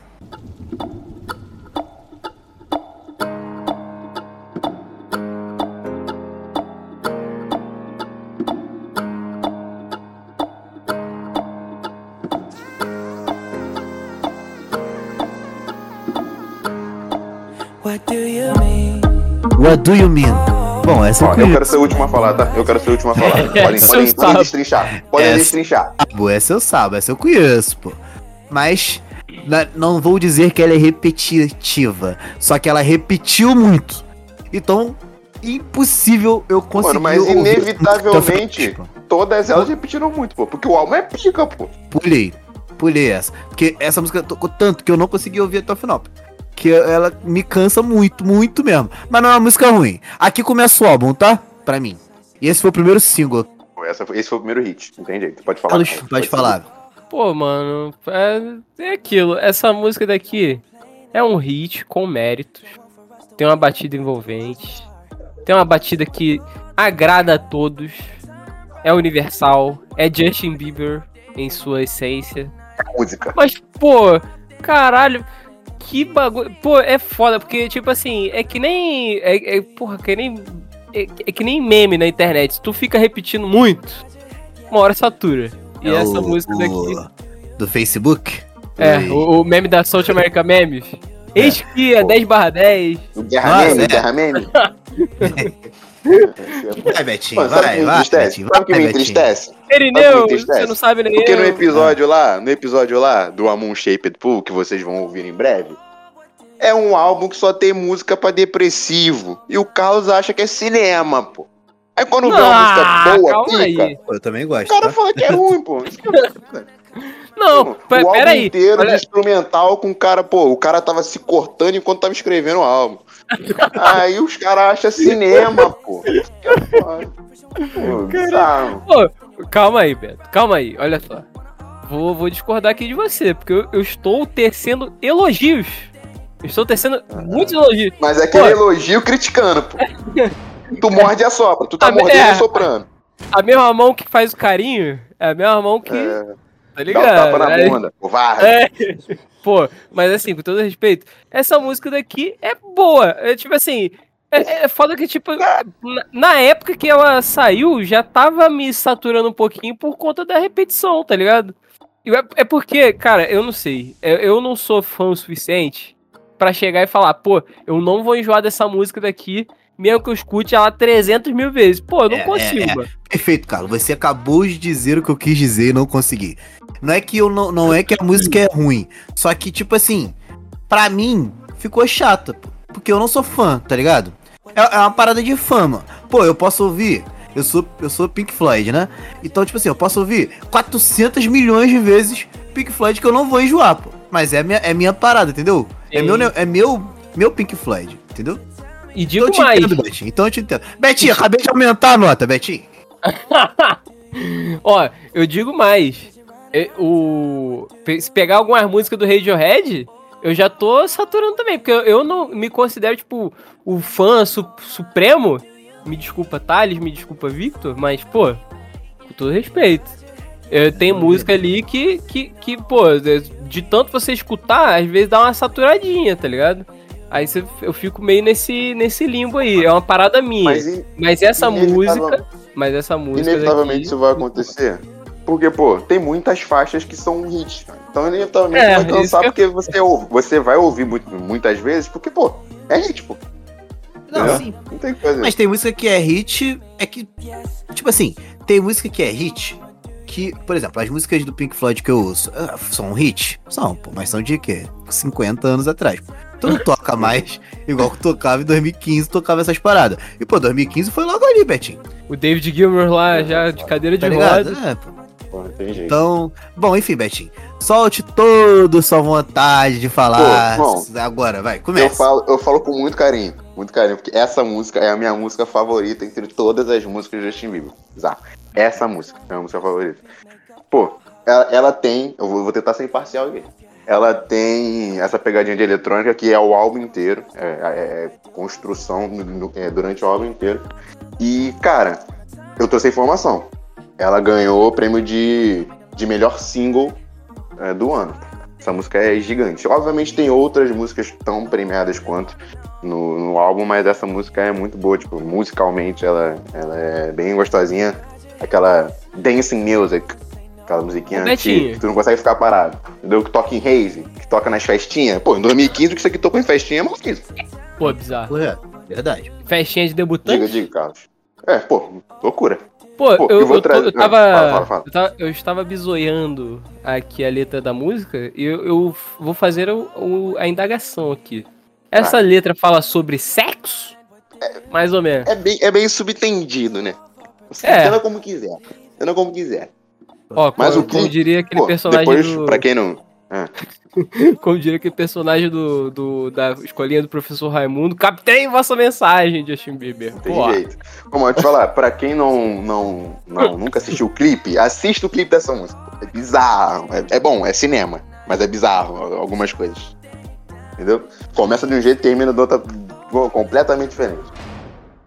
[SPEAKER 4] What do you mean?
[SPEAKER 1] What Do You Mean? Bom, essa
[SPEAKER 2] Ó,
[SPEAKER 1] eu
[SPEAKER 2] eu quero ser o último a falar, tá? Eu quero ser o último a falar. Podem,
[SPEAKER 3] Essa
[SPEAKER 2] podem, podem
[SPEAKER 3] sabo.
[SPEAKER 2] destrinchar. Podem
[SPEAKER 1] Essa-
[SPEAKER 2] destrinchar.
[SPEAKER 1] Pô, essa eu sabo, essa eu conheço, pô. Mas não vou dizer que ela é repetitiva. Só que ela repetiu muito. Então, impossível eu conseguir.
[SPEAKER 2] Mano, mas inevitavelmente,
[SPEAKER 1] Pô,
[SPEAKER 2] todas elas repetiram muito, pô. Porque o álbum é pica, pô.
[SPEAKER 1] Pulei. Pulei essa. Porque essa música tocou tanto que eu não consegui ouvir até o final. Que ela me cansa muito, muito mesmo. Mas não é uma música ruim. Aqui começa o álbum, tá? Pra mim. E esse foi o primeiro single.
[SPEAKER 2] Essa, foi- esse foi o primeiro hit. Não tem jeito. Pode falar.
[SPEAKER 1] Carlos,
[SPEAKER 2] Pode
[SPEAKER 1] pode falar.
[SPEAKER 3] Pô, mano, é, é aquilo. Essa música daqui é um hit com méritos. Tem uma batida envolvente. Tem uma batida que agrada a todos. É universal. É Justin Bieber em sua essência.
[SPEAKER 2] Música.
[SPEAKER 3] Mas, pô, caralho, que bagulho. Pô, é foda, porque, tipo assim, é que nem. É, é- porra, que nem. É, é que nem meme na internet. Tu fica repetindo muito, uma hora satura. E
[SPEAKER 1] É
[SPEAKER 3] essa
[SPEAKER 1] o-
[SPEAKER 3] música
[SPEAKER 1] o-
[SPEAKER 3] daqui.
[SPEAKER 1] Do Facebook?
[SPEAKER 3] É,
[SPEAKER 1] Oi.
[SPEAKER 3] o, o meme da South America Memes. Eis que é
[SPEAKER 2] Pô.
[SPEAKER 3] 10 barra 10.
[SPEAKER 2] O Guerra
[SPEAKER 1] Nossa,
[SPEAKER 2] Meme,
[SPEAKER 1] é.
[SPEAKER 2] Guerra Meme.
[SPEAKER 1] Vai, Betinho,
[SPEAKER 2] Mano, sabe o que
[SPEAKER 1] vai,
[SPEAKER 2] me
[SPEAKER 1] vai,
[SPEAKER 2] entristece?
[SPEAKER 1] Betinho.
[SPEAKER 2] Sabe o que me entristece?
[SPEAKER 3] Erineu,
[SPEAKER 2] entristece?
[SPEAKER 3] você não sabe nem
[SPEAKER 2] Porque no
[SPEAKER 3] eu.
[SPEAKER 2] episódio lá, no episódio lá do Amon Shaped Pool, que vocês vão ouvir em breve, é um álbum que só tem música pra depressivo. E o Carlos acha que é cinema, pô. Aí quando vê uma música
[SPEAKER 3] Ah,
[SPEAKER 2] boa,
[SPEAKER 3] calma
[SPEAKER 2] pica,
[SPEAKER 3] aí.
[SPEAKER 1] Pô, eu também
[SPEAKER 2] o
[SPEAKER 1] gosto,
[SPEAKER 2] cara
[SPEAKER 1] tá?
[SPEAKER 2] fala que é ruim, pô. Isso que é-
[SPEAKER 3] Não,
[SPEAKER 2] o
[SPEAKER 3] pe-
[SPEAKER 2] álbum
[SPEAKER 3] peraí.
[SPEAKER 2] inteiro
[SPEAKER 3] olha-
[SPEAKER 2] de instrumental com o cara, pô, o cara tava se cortando enquanto tava escrevendo o álbum. Aí os caras acham cinema, pô. Pô, bizarro.
[SPEAKER 3] Pô, calma aí, Beto. Calma aí, olha só. Vou, vou discordar aqui de você, porque eu, eu estou tecendo elogios. Eu estou tecendo muitos elogios.
[SPEAKER 2] Mas é aquele
[SPEAKER 3] Pô.
[SPEAKER 2] elogio criticando, pô. Tu morde e assopra, tu tá
[SPEAKER 3] Ah,
[SPEAKER 2] mordendo
[SPEAKER 3] é.
[SPEAKER 2] e soprando.
[SPEAKER 3] A mesma mão que faz o carinho é a mesma mão que.
[SPEAKER 2] É,
[SPEAKER 3] tá
[SPEAKER 2] dá um
[SPEAKER 3] ligado?
[SPEAKER 2] tapa na
[SPEAKER 3] Aí-
[SPEAKER 2] bunda. Covarde.
[SPEAKER 3] É. Pô, mas assim, com todo respeito, essa música daqui é boa. É tipo assim. É, é foda que, tipo, na, na época que ela saiu, já tava me saturando um pouquinho por conta da repetição, tá ligado? É, é porque, cara, eu não sei. Eu, eu não sou fã o suficiente pra chegar e falar, pô, eu não vou enjoar dessa música daqui, mesmo que eu escute ela 300 mil vezes. Pô, eu não
[SPEAKER 1] É, é,
[SPEAKER 3] consigo,
[SPEAKER 1] é.
[SPEAKER 3] mano.
[SPEAKER 1] Perfeito, Carlos. Você acabou de dizer o que eu quis dizer e não consegui. Não é que eu não, não é que a música é ruim. Só que, tipo assim, pra mim, ficou chata. Porque eu não sou fã, tá ligado? É, é uma parada de fama. Pô, eu posso ouvir. Eu sou, eu sou Pink Floyd, né? Então, tipo assim, eu posso ouvir 400 milhões de vezes Pink Floyd que eu não vou enjoar, pô. Mas é minha, é minha parada, entendeu? É
[SPEAKER 3] Sim.
[SPEAKER 1] meu, ne- é meu, meu Pink Floyd, entendeu?
[SPEAKER 3] E
[SPEAKER 1] Então
[SPEAKER 3] digo
[SPEAKER 1] eu te
[SPEAKER 3] mais.
[SPEAKER 1] entendo, Betinho. Então eu te entendo. Betinho, acabei de aumentar a nota, Betinho.
[SPEAKER 3] Ó, eu digo mais. É, o, se pegar algumas músicas do Radiohead, eu já tô saturando também, porque eu, não me considero, tipo, o fã su- supremo. Me desculpa, Thales, me desculpa, Victor, mas, pô, com todo respeito. Eu tenho música ali que, que, que, pô, de tanto você escutar, às vezes dá uma saturadinha, tá ligado? Aí você- eu fico meio nesse, nesse limbo aí. É uma parada minha. Mas,
[SPEAKER 2] Mas in-
[SPEAKER 3] essa
[SPEAKER 2] inevitavel-
[SPEAKER 3] música. Mas essa música.
[SPEAKER 2] inevitavelmente
[SPEAKER 3] daqui-
[SPEAKER 2] isso vai acontecer. Porque, pô, tem muitas faixas que são hits, cara. Então, inevitavelmente,
[SPEAKER 3] É,
[SPEAKER 2] vai cansar
[SPEAKER 3] eu-
[SPEAKER 2] porque você ouve. Você vai ouvir muito- muitas vezes, porque, pô, é hit, pô.
[SPEAKER 1] Não,
[SPEAKER 2] É.
[SPEAKER 1] sim.
[SPEAKER 2] Não tem o que fazer.
[SPEAKER 1] Mas tem música que é hit, é que. Tipo assim, tem música que é hit. Que, por exemplo, as músicas do Pink Floyd que eu ouço ah, são um hit? São, pô, mas são de quê? 50 anos atrás. pô. Tu não toca mais igual que tocava em 2015, tocava essas paradas. E, pô, 2015 foi logo ali, Betinho.
[SPEAKER 3] O David Gilmour lá já de cadeira de
[SPEAKER 1] Tá ligado?
[SPEAKER 3] roda.
[SPEAKER 1] É, pô.
[SPEAKER 2] Pô, não tem jeito.
[SPEAKER 1] Então, bom, enfim, Betinho. Solte toda sua vontade de falar.
[SPEAKER 2] Pô, bom,
[SPEAKER 1] Agora, vai,
[SPEAKER 2] eu,
[SPEAKER 1] começa.
[SPEAKER 2] falo, eu falo com muito carinho. Muito carinho, porque essa música é a minha música favorita entre todas as músicas de Justin Bieber. Exato. Essa música é a minha música favorita. Pô, ela, ela tem. Eu vou, vou tentar ser imparcial aqui. Ela tem essa pegadinha de eletrônica que é o álbum inteiro. É, é- é construção é, durante o álbum inteiro. E, cara, eu trouxe a informação. Ela ganhou o prêmio de, de melhor single é, do ano. Essa música é gigante. Obviamente tem outras músicas tão premiadas quanto no, no álbum, mas essa música é muito boa. Tipo, musicalmente ela, ela é bem gostosinha. Aquela dancing music, aquela musiquinha
[SPEAKER 3] Ô,
[SPEAKER 2] que tu não consegue ficar parado. Entendeu? Que toca em haze, que toca nas festinhas. Pô, em 2015 o que isso aqui tocou em festinha é maluquice.
[SPEAKER 3] Pô, bizarro.
[SPEAKER 1] Correto, verdade.
[SPEAKER 3] Festinha de debutante.
[SPEAKER 2] Diga, diga, Carlos. É, pô, loucura.
[SPEAKER 3] Pô,
[SPEAKER 2] Pô,
[SPEAKER 3] eu,
[SPEAKER 2] eu
[SPEAKER 3] eu,
[SPEAKER 2] trazer-
[SPEAKER 3] eu tava,
[SPEAKER 2] Ah, fala, fala, fala.
[SPEAKER 3] Eu tava. eu estava bisoiando aqui a letra da música e eu, eu vou fazer o- o- a indagação aqui. Essa
[SPEAKER 2] Ah.
[SPEAKER 3] letra fala sobre sexo? Mais ou menos.
[SPEAKER 2] É bem, é bem subtendido, né? Você
[SPEAKER 3] É.
[SPEAKER 2] entenda como quiser. Entenda como quiser.
[SPEAKER 3] Ó,
[SPEAKER 2] Mas
[SPEAKER 3] como,
[SPEAKER 2] o
[SPEAKER 3] como
[SPEAKER 2] clipe-
[SPEAKER 3] diria aquele
[SPEAKER 2] Pô,
[SPEAKER 3] personagem
[SPEAKER 2] depois,
[SPEAKER 3] do.
[SPEAKER 2] pra quem não.
[SPEAKER 3] Como diria aquele personagem do, do- da escolinha do professor Raimundo, captei vossa mensagem, Justin Bieber.
[SPEAKER 2] Não tem
[SPEAKER 3] Pô,
[SPEAKER 2] jeito. Como eu te falar, pra quem não, não, não nunca assistiu o clipe, assista o clipe dessa música. É bizarro. É, é bom, é cinema, mas é bizarro algumas coisas. Entendeu? Começa de um jeito e termina de outra completamente diferente.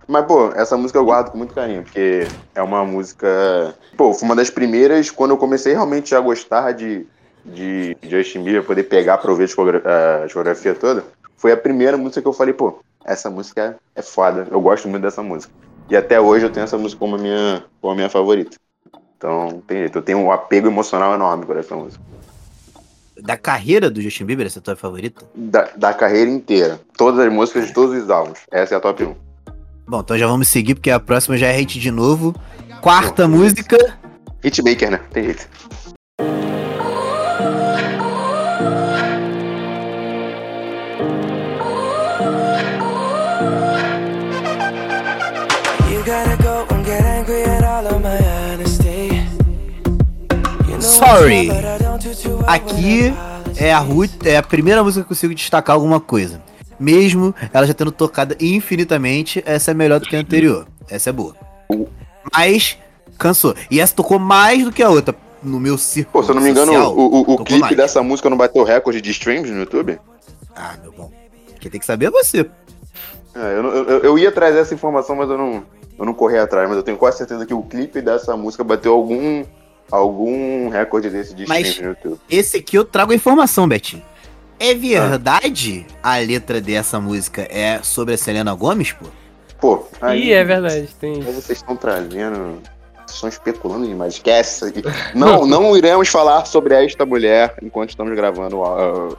[SPEAKER 2] Mas, pô, essa música eu guardo com muito carinho, porque é uma música. Pô, foi uma das primeiras quando eu comecei realmente a gostar de, de Justin Bieber, poder pegar pra ouvir a discogra- a discografia toda. Foi a primeira música que eu falei, pô, essa música é foda. Eu gosto muito dessa música. E até hoje eu tenho essa música como a minha, como a minha favorita. Então, tem jeito. Eu tenho um apego emocional enorme por essa música.
[SPEAKER 1] Da carreira do Justin Bieber, essa é a tua favorita?
[SPEAKER 2] Da, da carreira inteira. Todas as músicas de todos os álbuns. Essa é a top 1.
[SPEAKER 1] Bom, então já vamos seguir, porque a próxima já é hit de novo. Quarta música.
[SPEAKER 2] Hitmaker, né? Tem jeito.
[SPEAKER 1] Sorry. Aqui é a Ruth, é a primeira música que eu consigo destacar alguma coisa. Mesmo ela já tendo tocado infinitamente, essa é melhor do que a anterior. Essa é boa. Mas cansou. E essa tocou mais do que a outra no meu círculo.
[SPEAKER 2] Pô, se eu não me engano,
[SPEAKER 1] social,
[SPEAKER 2] o, o, o
[SPEAKER 1] tocou
[SPEAKER 2] clipe
[SPEAKER 1] mais.
[SPEAKER 2] dessa música não bateu recorde de streams no YouTube?
[SPEAKER 1] Ah, meu bom. Quem tem que saber é você.
[SPEAKER 2] É, eu, eu, eu ia trazer essa informação, mas eu não, eu não corri atrás. Mas eu tenho quase certeza que o clipe dessa música bateu algum, algum recorde desse de
[SPEAKER 1] Mas-
[SPEAKER 2] streams no YouTube.
[SPEAKER 1] Esse aqui eu trago a informação, Betinho. É verdade a letra dessa música é sobre a Selena Gomes, pô?
[SPEAKER 2] Pô, aí,
[SPEAKER 3] Ih, é verdade, tem.
[SPEAKER 2] vocês estão trazendo. Vocês estão especulando demais. Esquece isso aqui. Não, não iremos falar sobre esta mulher enquanto estamos gravando o.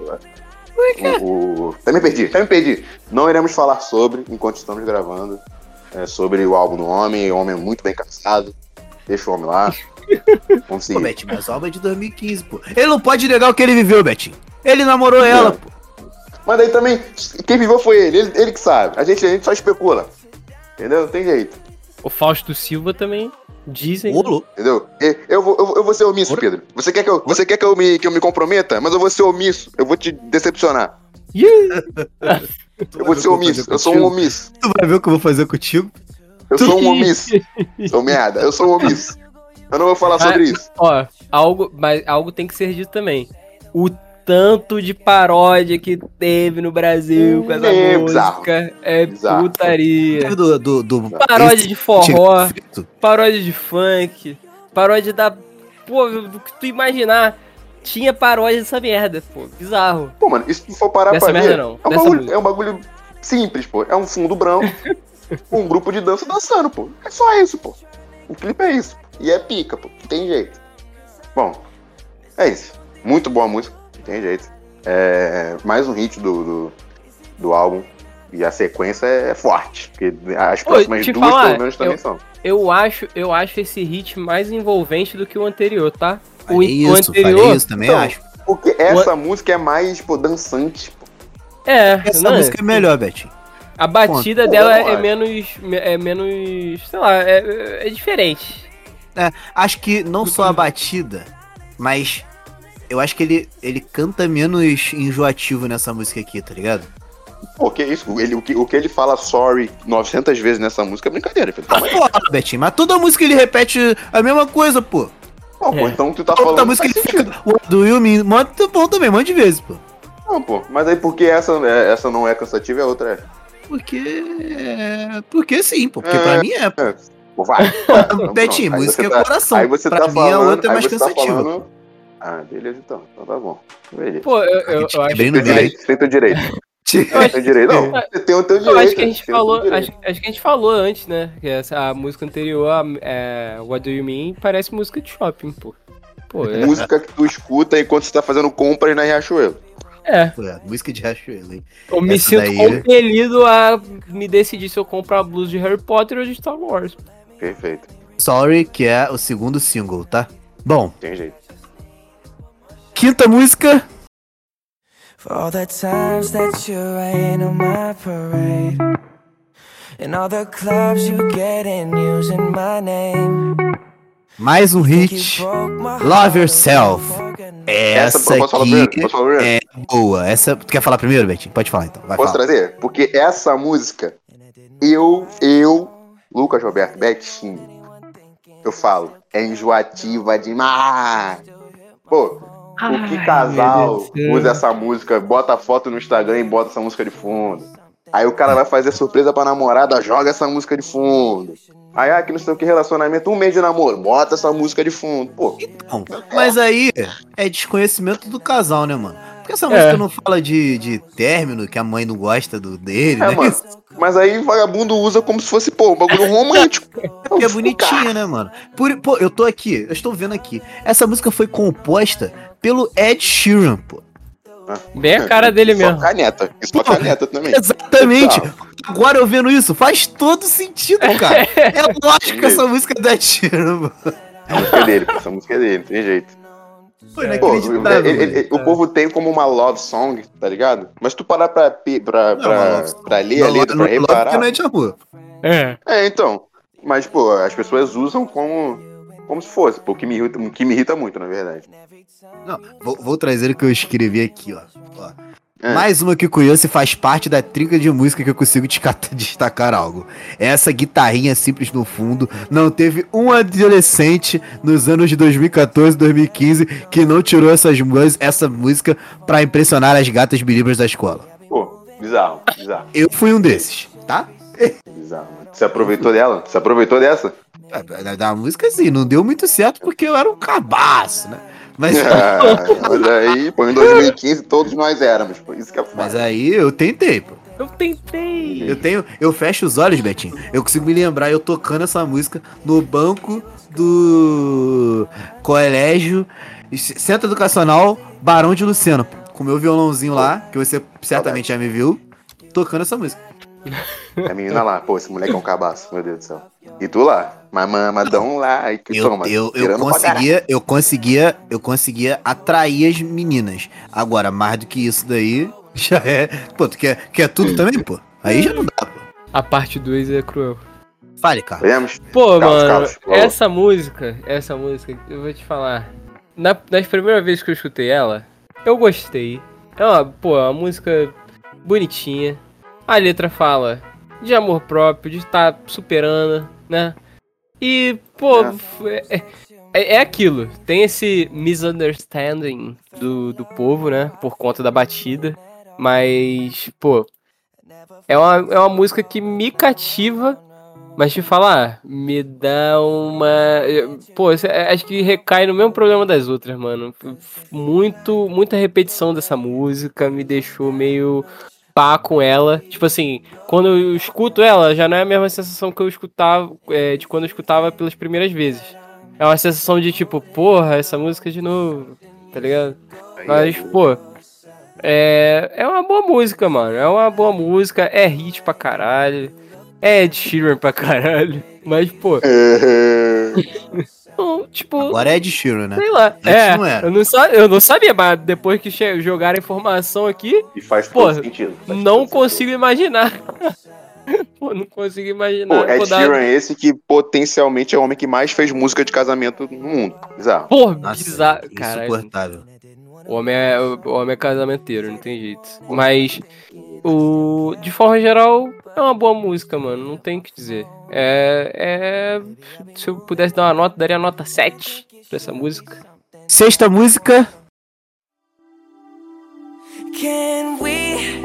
[SPEAKER 2] o, o- Até me perdi, até me perdi. Não iremos falar sobre enquanto estamos gravando. é, sobre o álbum do homem. O homem é muito bem casado. Deixa o homem lá. Vamos
[SPEAKER 1] Pô,
[SPEAKER 2] seguir.
[SPEAKER 1] Betinho, mas a obra é de 2015, pô. Ele não pode negar o que ele viveu, Betinho. Ele namorou ela, pô.
[SPEAKER 2] Mas daí também, quem viveu foi ele. ele. ele que sabe. A gente, a gente só especula. Entendeu? Não tem jeito.
[SPEAKER 3] O Fausto Silva também dizem.
[SPEAKER 1] Louco.
[SPEAKER 2] Entendeu? Eu vou, eu, vou- eu vou ser omisso. Pedro. Você quer, que eu, você quer que, eu me, que eu me comprometa? Mas eu vou ser omisso. Eu vou te decepcionar.
[SPEAKER 3] Ih,
[SPEAKER 2] Eu vou ser omisso. Eu sou um omisso.
[SPEAKER 1] Tu vai ver o que eu vou fazer contigo?
[SPEAKER 2] Eu sou um omisso. Sou merda. Eu sou um omisso. Eu não vou falar sobre isso.
[SPEAKER 3] Ó, algo, mas algo tem que ser dito também. O tanto de paródia que teve no Brasil com essa
[SPEAKER 2] É
[SPEAKER 3] música é
[SPEAKER 2] Bizarro.
[SPEAKER 3] putaria.
[SPEAKER 1] Do, do, do,
[SPEAKER 3] Paródia
[SPEAKER 1] esse
[SPEAKER 3] de forró, paródia de funk, paródia da. Pô, do que tu imaginar. Tinha paródia dessa merda, pô. Bizarro.
[SPEAKER 2] Pô, mano, isso se for parar
[SPEAKER 3] Dessa
[SPEAKER 2] pra
[SPEAKER 3] merda
[SPEAKER 2] ver,
[SPEAKER 3] não,
[SPEAKER 2] É, um bagulho, é um bagulho simples, pô. É um fundo branco com um grupo de dança dançando, pô. É só isso, pô. O clipe é isso. E é pica, pô. Não tem jeito. Bom, é isso. Muito boa música. Não tem jeito. É mais um hit do, do, do álbum. E a sequência é forte. Porque as próximas
[SPEAKER 3] te
[SPEAKER 2] duas,
[SPEAKER 3] falar,
[SPEAKER 2] pelo menos, também
[SPEAKER 3] eu-
[SPEAKER 2] são.
[SPEAKER 3] Eu acho, eu acho esse hit mais envolvente do que o anterior, tá? O,
[SPEAKER 1] Falei
[SPEAKER 3] o
[SPEAKER 1] isso,
[SPEAKER 3] anterior.
[SPEAKER 1] isso também,
[SPEAKER 2] Então,
[SPEAKER 1] acho.
[SPEAKER 2] Porque essa música é mais, pô, dançante. Pô.
[SPEAKER 3] É,
[SPEAKER 1] Essa
[SPEAKER 3] não,
[SPEAKER 1] música é melhor, Betinho.
[SPEAKER 3] A batida dela é menos. É menos. Sei lá, é, é diferente.
[SPEAKER 1] Acho que não só a batida, mas eu acho que ele, ele canta menos enjoativo nessa música aqui, tá ligado?
[SPEAKER 2] Pô, que isso? Ele, o, que, o que ele fala sorry 900 vezes nessa música é brincadeira, filho.
[SPEAKER 1] Ah,
[SPEAKER 2] Calma aí.
[SPEAKER 1] porra, Betinho, mas toda música ele repete a mesma coisa, pô.
[SPEAKER 2] Pô, pô,
[SPEAKER 3] É.
[SPEAKER 2] então tu tá
[SPEAKER 1] Toda
[SPEAKER 2] falando.
[SPEAKER 1] música ele fica. do you mean? Muito bom também, um monte de vezes, pô.
[SPEAKER 2] Não, pô. Mas aí porque essa, é- essa não é cansativa e a outra é.
[SPEAKER 1] Porque. Porque sim, pô. Porque
[SPEAKER 2] É.
[SPEAKER 1] pra mim é. pô.
[SPEAKER 2] É. Pô, vai.
[SPEAKER 1] Betinho, música é
[SPEAKER 2] tá-
[SPEAKER 1] coração.
[SPEAKER 2] Aí você
[SPEAKER 1] pra
[SPEAKER 2] tá
[SPEAKER 1] mim
[SPEAKER 2] falando.
[SPEAKER 1] a outra é
[SPEAKER 2] aí
[SPEAKER 1] mais
[SPEAKER 2] você tá
[SPEAKER 1] cansativa.
[SPEAKER 2] falando- Ah, beleza então. Então tá bom. Beleza.
[SPEAKER 3] Pô, eu, eu, eu acho,
[SPEAKER 1] velho.
[SPEAKER 2] direito, tem teu direito. direito. Não, você tem o teu direito.
[SPEAKER 3] eu acho que a gente falou.
[SPEAKER 2] direito.
[SPEAKER 3] Acho, acho que a gente falou antes, né? Que essa a música anterior, a- é, What Do You Mean, parece música de shopping, pô. Pô, é.
[SPEAKER 2] Música que tu escuta enquanto você tá fazendo compras na Riachuelo.
[SPEAKER 3] é.
[SPEAKER 1] Pô, é, música de Riachuelo, hein?
[SPEAKER 3] Eu me
[SPEAKER 1] Essa
[SPEAKER 3] sinto
[SPEAKER 1] daí-
[SPEAKER 3] compelido a me decidir se eu compro a blusa de Harry Potter ou de Star Wars.
[SPEAKER 2] Perfeito.
[SPEAKER 1] Sorry, que é o segundo single, tá? Bom,
[SPEAKER 2] Tem jeito.
[SPEAKER 1] Quinta música.
[SPEAKER 4] For all the times that you rain on my parade. And all the clubs you get in using my name.
[SPEAKER 1] Mais um hit. Love Yourself.
[SPEAKER 4] over.
[SPEAKER 1] Essa,
[SPEAKER 2] posso falar
[SPEAKER 1] aqui
[SPEAKER 2] primeiro? Posso falar primeiro?
[SPEAKER 1] é boa. Essa, tu quer falar primeiro, Betinho? Pode falar então. Vai
[SPEAKER 2] Posso
[SPEAKER 1] falar.
[SPEAKER 2] trazer? Porque essa música, eu, eu, Lucas Roberto Betinho, eu falo, é enjoativa demais. Pô, o que casal usa essa música, bota a foto no Instagram e bota essa música de fundo. Aí o cara vai fazer surpresa pra namorada, joga essa música de fundo. Aí, ah, que não sei o que, relacionamento, um mês de namoro, bota essa música de fundo. Pô,
[SPEAKER 1] Não, mas aí é desconhecimento do casal, né, mano? Porque essa
[SPEAKER 3] É.
[SPEAKER 1] música não fala de, de término, que a mãe não gosta do, dele,
[SPEAKER 2] é,
[SPEAKER 1] né?
[SPEAKER 2] mano. Mas aí vagabundo usa como se fosse, pô, um bagulho romântico.
[SPEAKER 1] Porque é bonitinha, né, mano? Por, pô, eu tô aqui, eu estou vendo aqui. Essa música foi composta pelo Ed Sheeran, pô.
[SPEAKER 3] Bem a cara dele
[SPEAKER 2] E
[SPEAKER 3] mesmo.
[SPEAKER 2] Só caneta. E só
[SPEAKER 1] Pô,
[SPEAKER 2] caneta também.
[SPEAKER 1] Exatamente.
[SPEAKER 2] Total.
[SPEAKER 1] Agora eu vendo isso, faz todo sentido, cara. É lógico que essa música é da Tiro, mano.
[SPEAKER 2] A música é dele, essa música é dele, não tem jeito.
[SPEAKER 1] Pô,
[SPEAKER 2] Pô,
[SPEAKER 1] inacreditável.
[SPEAKER 2] ele- ele-
[SPEAKER 1] mano.
[SPEAKER 2] o povo tem como uma love song, tá ligado? Mas tu parar pra, pra,
[SPEAKER 1] Não,
[SPEAKER 2] pra,
[SPEAKER 1] love
[SPEAKER 2] ler a letra, pra
[SPEAKER 1] não- porque
[SPEAKER 2] reparar.
[SPEAKER 1] não é de amor.
[SPEAKER 3] É.
[SPEAKER 2] É, então. Mas, pô, as pessoas usam como, como se fosse, pô, o que me irrita, que me irrita muito, na verdade.
[SPEAKER 1] Não, vou, vou trazer o que eu escrevi aqui, ó. Ó.
[SPEAKER 2] É.
[SPEAKER 1] Mais uma que conheço e faz parte da trinca de música que eu consigo destacar algo. Essa guitarrinha simples no fundo. Não teve um adolescente nos anos de 2014 2015 que não tirou essas, essa música pra impressionar as gatas believers da escola.
[SPEAKER 2] Pô, bizarro, bizarro,
[SPEAKER 1] Eu fui um desses, tá?
[SPEAKER 2] bizarro. Você aproveitou dela? Você aproveitou dessa?
[SPEAKER 1] Da, da- da música, assim, não deu muito certo porque eu era um cabaço, né? Mas,
[SPEAKER 2] Ah, mas aí, pô, em 2015 todos nós éramos, pô, isso que é
[SPEAKER 1] mas
[SPEAKER 2] foda.
[SPEAKER 1] aí eu tentei, pô.
[SPEAKER 3] Eu tentei.
[SPEAKER 1] Eu tenho. Eu fecho os olhos, Betinho. Eu consigo me lembrar eu tocando essa música no banco do colégio Centro Educacional Barão de Lucena. Com meu violãozinho lá, que você certamente já me viu, tocando essa música.
[SPEAKER 2] A menina lá, pô, esse moleque é um cabaço, meu Deus do céu. E tu lá, mamadão lá, aí que
[SPEAKER 1] Eu,
[SPEAKER 2] toma,
[SPEAKER 1] eu, eu conseguia, eu conseguia, eu conseguia atrair as meninas. Agora, mais do que isso daí, já é. Pô, tu quer, quer tudo também, pô? Aí já não dá, pô.
[SPEAKER 3] A parte 2 é cruel.
[SPEAKER 1] Fale, cara.
[SPEAKER 2] Vemos?
[SPEAKER 3] Pô,
[SPEAKER 2] Carlos,
[SPEAKER 3] mano,
[SPEAKER 2] Carlos,
[SPEAKER 3] essa música, essa música, eu vou te falar. Na, das primeiras vezes que eu escutei ela, eu gostei. É uma, pô, é uma música bonitinha. A letra fala de amor próprio, de estar superando, né? E, pô,
[SPEAKER 2] É.
[SPEAKER 3] é, é, aquilo. Tem esse misunderstanding do, do povo, né? Por conta da batida. Mas, pô, é uma, é uma música que me cativa mas te falar, me dá uma. Pô, é- acho que recai no mesmo problema das outras, mano. Muito, muita repetição dessa música me deixou meio com ela. Tipo assim, quando eu escuto ela, já não é a mesma sensação que eu escutava, é, de quando eu escutava pelas primeiras vezes. É uma sensação de tipo, porra, essa música de novo, tá ligado? Mas, pô, é, é uma boa música, mano. É uma boa música, é hit pra caralho. É Ed Sheeran pra caralho. Mas, pô, tipo,
[SPEAKER 1] Agora é de Shiro, né?
[SPEAKER 3] sei lá.
[SPEAKER 1] Antes
[SPEAKER 3] É,
[SPEAKER 1] não era.
[SPEAKER 3] Eu, não sa eu não sabia, mas depois que jogaram a informação aqui,
[SPEAKER 2] E faz
[SPEAKER 3] Pô,
[SPEAKER 2] todo sentido. faz
[SPEAKER 3] não
[SPEAKER 2] todo
[SPEAKER 3] consigo imaginar. pô, não consigo imaginar.
[SPEAKER 2] Ed
[SPEAKER 3] Pô, dá-
[SPEAKER 2] Sheeran é esse que potencialmente é o homem que mais fez música de casamento no mundo. Bizarro.
[SPEAKER 3] Pô,
[SPEAKER 1] Nossa,
[SPEAKER 3] bizarro. Caralho.
[SPEAKER 1] insuportável.
[SPEAKER 3] O homem é, o homem é casamenteiro, não tem jeito. Mas, o, de forma geral, é uma boa música, mano. Não tem o que dizer. É, é. Se eu pudesse dar uma nota, daria nota 7 pra essa música.
[SPEAKER 1] Sexta música.
[SPEAKER 4] Can we,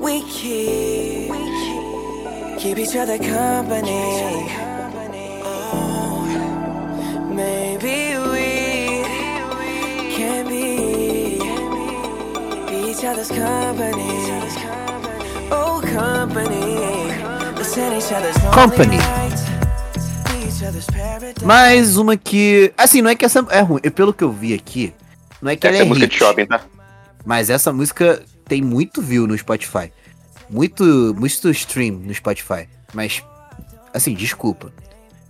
[SPEAKER 4] we keep, keep each other company? Oh, maybe we can be, be each other's company. Oh, company.
[SPEAKER 1] Mais uma que. Assim, não é que essa é ruim. Pelo que eu vi aqui, não é que
[SPEAKER 2] Essa
[SPEAKER 1] ela
[SPEAKER 2] é
[SPEAKER 1] é
[SPEAKER 2] música de
[SPEAKER 1] hit,
[SPEAKER 2] shopping, tá?
[SPEAKER 1] Mas essa música tem muito view no Spotify. Muito, muito stream no Spotify. Mas, assim, desculpa.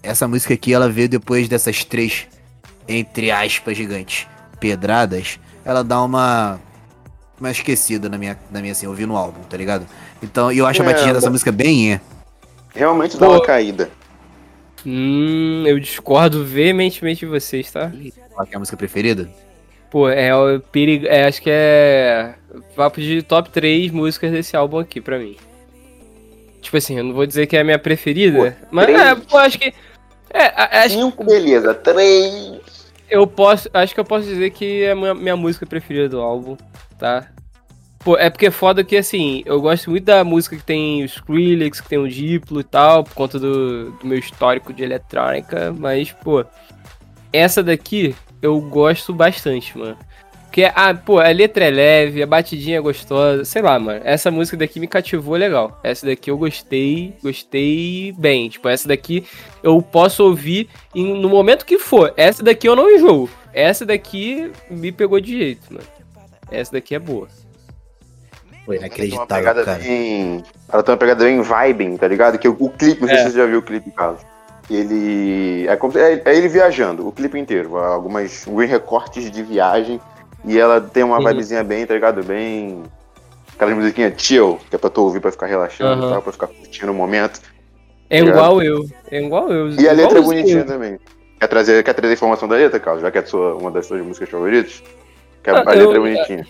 [SPEAKER 1] Essa música aqui, ela veio depois dessas três, entre aspas, gigantes, pedradas. Ela dá uma. Uma esquecida na minha, na minha assim, ouvindo no álbum, tá ligado? Então, e eu acho a
[SPEAKER 2] É,
[SPEAKER 1] batidinha dessa música bem é.
[SPEAKER 2] Realmente dá
[SPEAKER 3] Pô.
[SPEAKER 2] uma caída.
[SPEAKER 3] Hum, eu discordo veementemente de vocês, tá?
[SPEAKER 1] Qual que é a música preferida?
[SPEAKER 3] Pô, é o perigo. É, acho que é. Papo de top 3 músicas desse álbum aqui pra mim. Tipo assim, eu não vou dizer que é a minha preferida,
[SPEAKER 2] Pô,
[SPEAKER 3] mas é, pô, acho que. É, a- acho
[SPEAKER 2] Cinco, beleza. Três.
[SPEAKER 3] eu posso. Acho que eu posso dizer que é a minha, minha música preferida do álbum, tá? Pô, é porque é foda que assim, eu gosto muito da música que tem o Skrillex, que tem o Diplo e tal, por conta do, do meu histórico de eletrônica, mas, pô, essa daqui eu gosto bastante, mano. Porque, ah, pô, a letra é leve, a batidinha é gostosa, sei lá, mano. Essa música daqui me cativou legal. Essa daqui eu gostei, gostei bem. Tipo, essa daqui eu posso ouvir em- no momento que for. Essa daqui eu não enjoo. Essa daqui me pegou de jeito, mano. essa daqui é boa.
[SPEAKER 1] Foi
[SPEAKER 2] Ela tem uma
[SPEAKER 1] inacreditável,
[SPEAKER 2] pegada
[SPEAKER 1] cara.
[SPEAKER 2] bem. Ela tem uma pegada bem vibing, tá ligado? Que o, o clipe, não sei
[SPEAKER 3] É.
[SPEAKER 2] se você já viu o clipe, Carlos. Ele. É, como- é- é ele viajando, o clipe inteiro. Algumas. Alguns recortes de viagem. E ela tem uma
[SPEAKER 3] Uhum.
[SPEAKER 2] vibezinha bem, tá ligado? Bem. Aquelas musiquinhas chill, que é pra tu ouvir pra ficar relaxando
[SPEAKER 3] Aham.
[SPEAKER 2] e tal, pra ficar curtindo o momento.
[SPEAKER 3] É
[SPEAKER 2] Ligado?
[SPEAKER 3] igual eu. É igual eu.
[SPEAKER 2] E a letra é bonitinha também. Quer trazer, quer trazer informação da letra, Carlos? Já que é sua, uma das suas músicas favoritas? Que a,
[SPEAKER 3] Ah,
[SPEAKER 2] a
[SPEAKER 3] eu-
[SPEAKER 2] letra é bonitinha.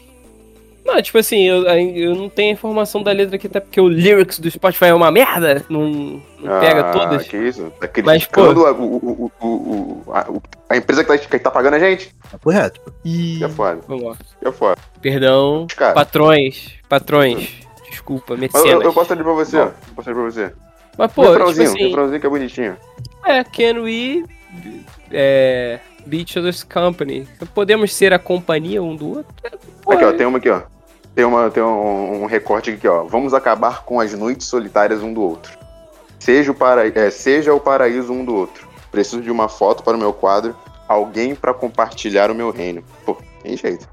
[SPEAKER 3] Não, tipo assim, eu, eu não tenho a informação da letra aqui, até porque o lyrics do Spotify é uma merda. Não, não pega
[SPEAKER 2] Ah,
[SPEAKER 3] todas.
[SPEAKER 2] Que isso? Tá
[SPEAKER 3] Mas,
[SPEAKER 2] criticando a, o, o, o, o- a, a empresa que tá, que tá pagando a gente?
[SPEAKER 1] Tá correto. pô.
[SPEAKER 3] E...
[SPEAKER 2] Que é foda.
[SPEAKER 3] Vamos lá.
[SPEAKER 2] Que é foda.
[SPEAKER 3] Perdão.
[SPEAKER 2] Cara.
[SPEAKER 3] Patrões. Patrões. Desculpa, mecenas.
[SPEAKER 2] eu, eu posso ler pra você, ó. Eu Posso ler pra você.
[SPEAKER 3] Mas, pô, tipo
[SPEAKER 2] refrãozinho,
[SPEAKER 3] assim,
[SPEAKER 2] refrãozinho que é bonitinho.
[SPEAKER 3] é, can we é, be each other's company? Podemos ser a companhia um do outro? Pô,
[SPEAKER 2] Aqui, ó, tem uma aqui, ó. Tem, uma, tem um, um recorte aqui, ó. Vamos acabar com as noites solitárias um do outro. Seja o, para... é, seja o paraíso um do outro. Preciso de uma foto para o meu quadro. Alguém pra compartilhar o meu reino. Pô, tem jeito.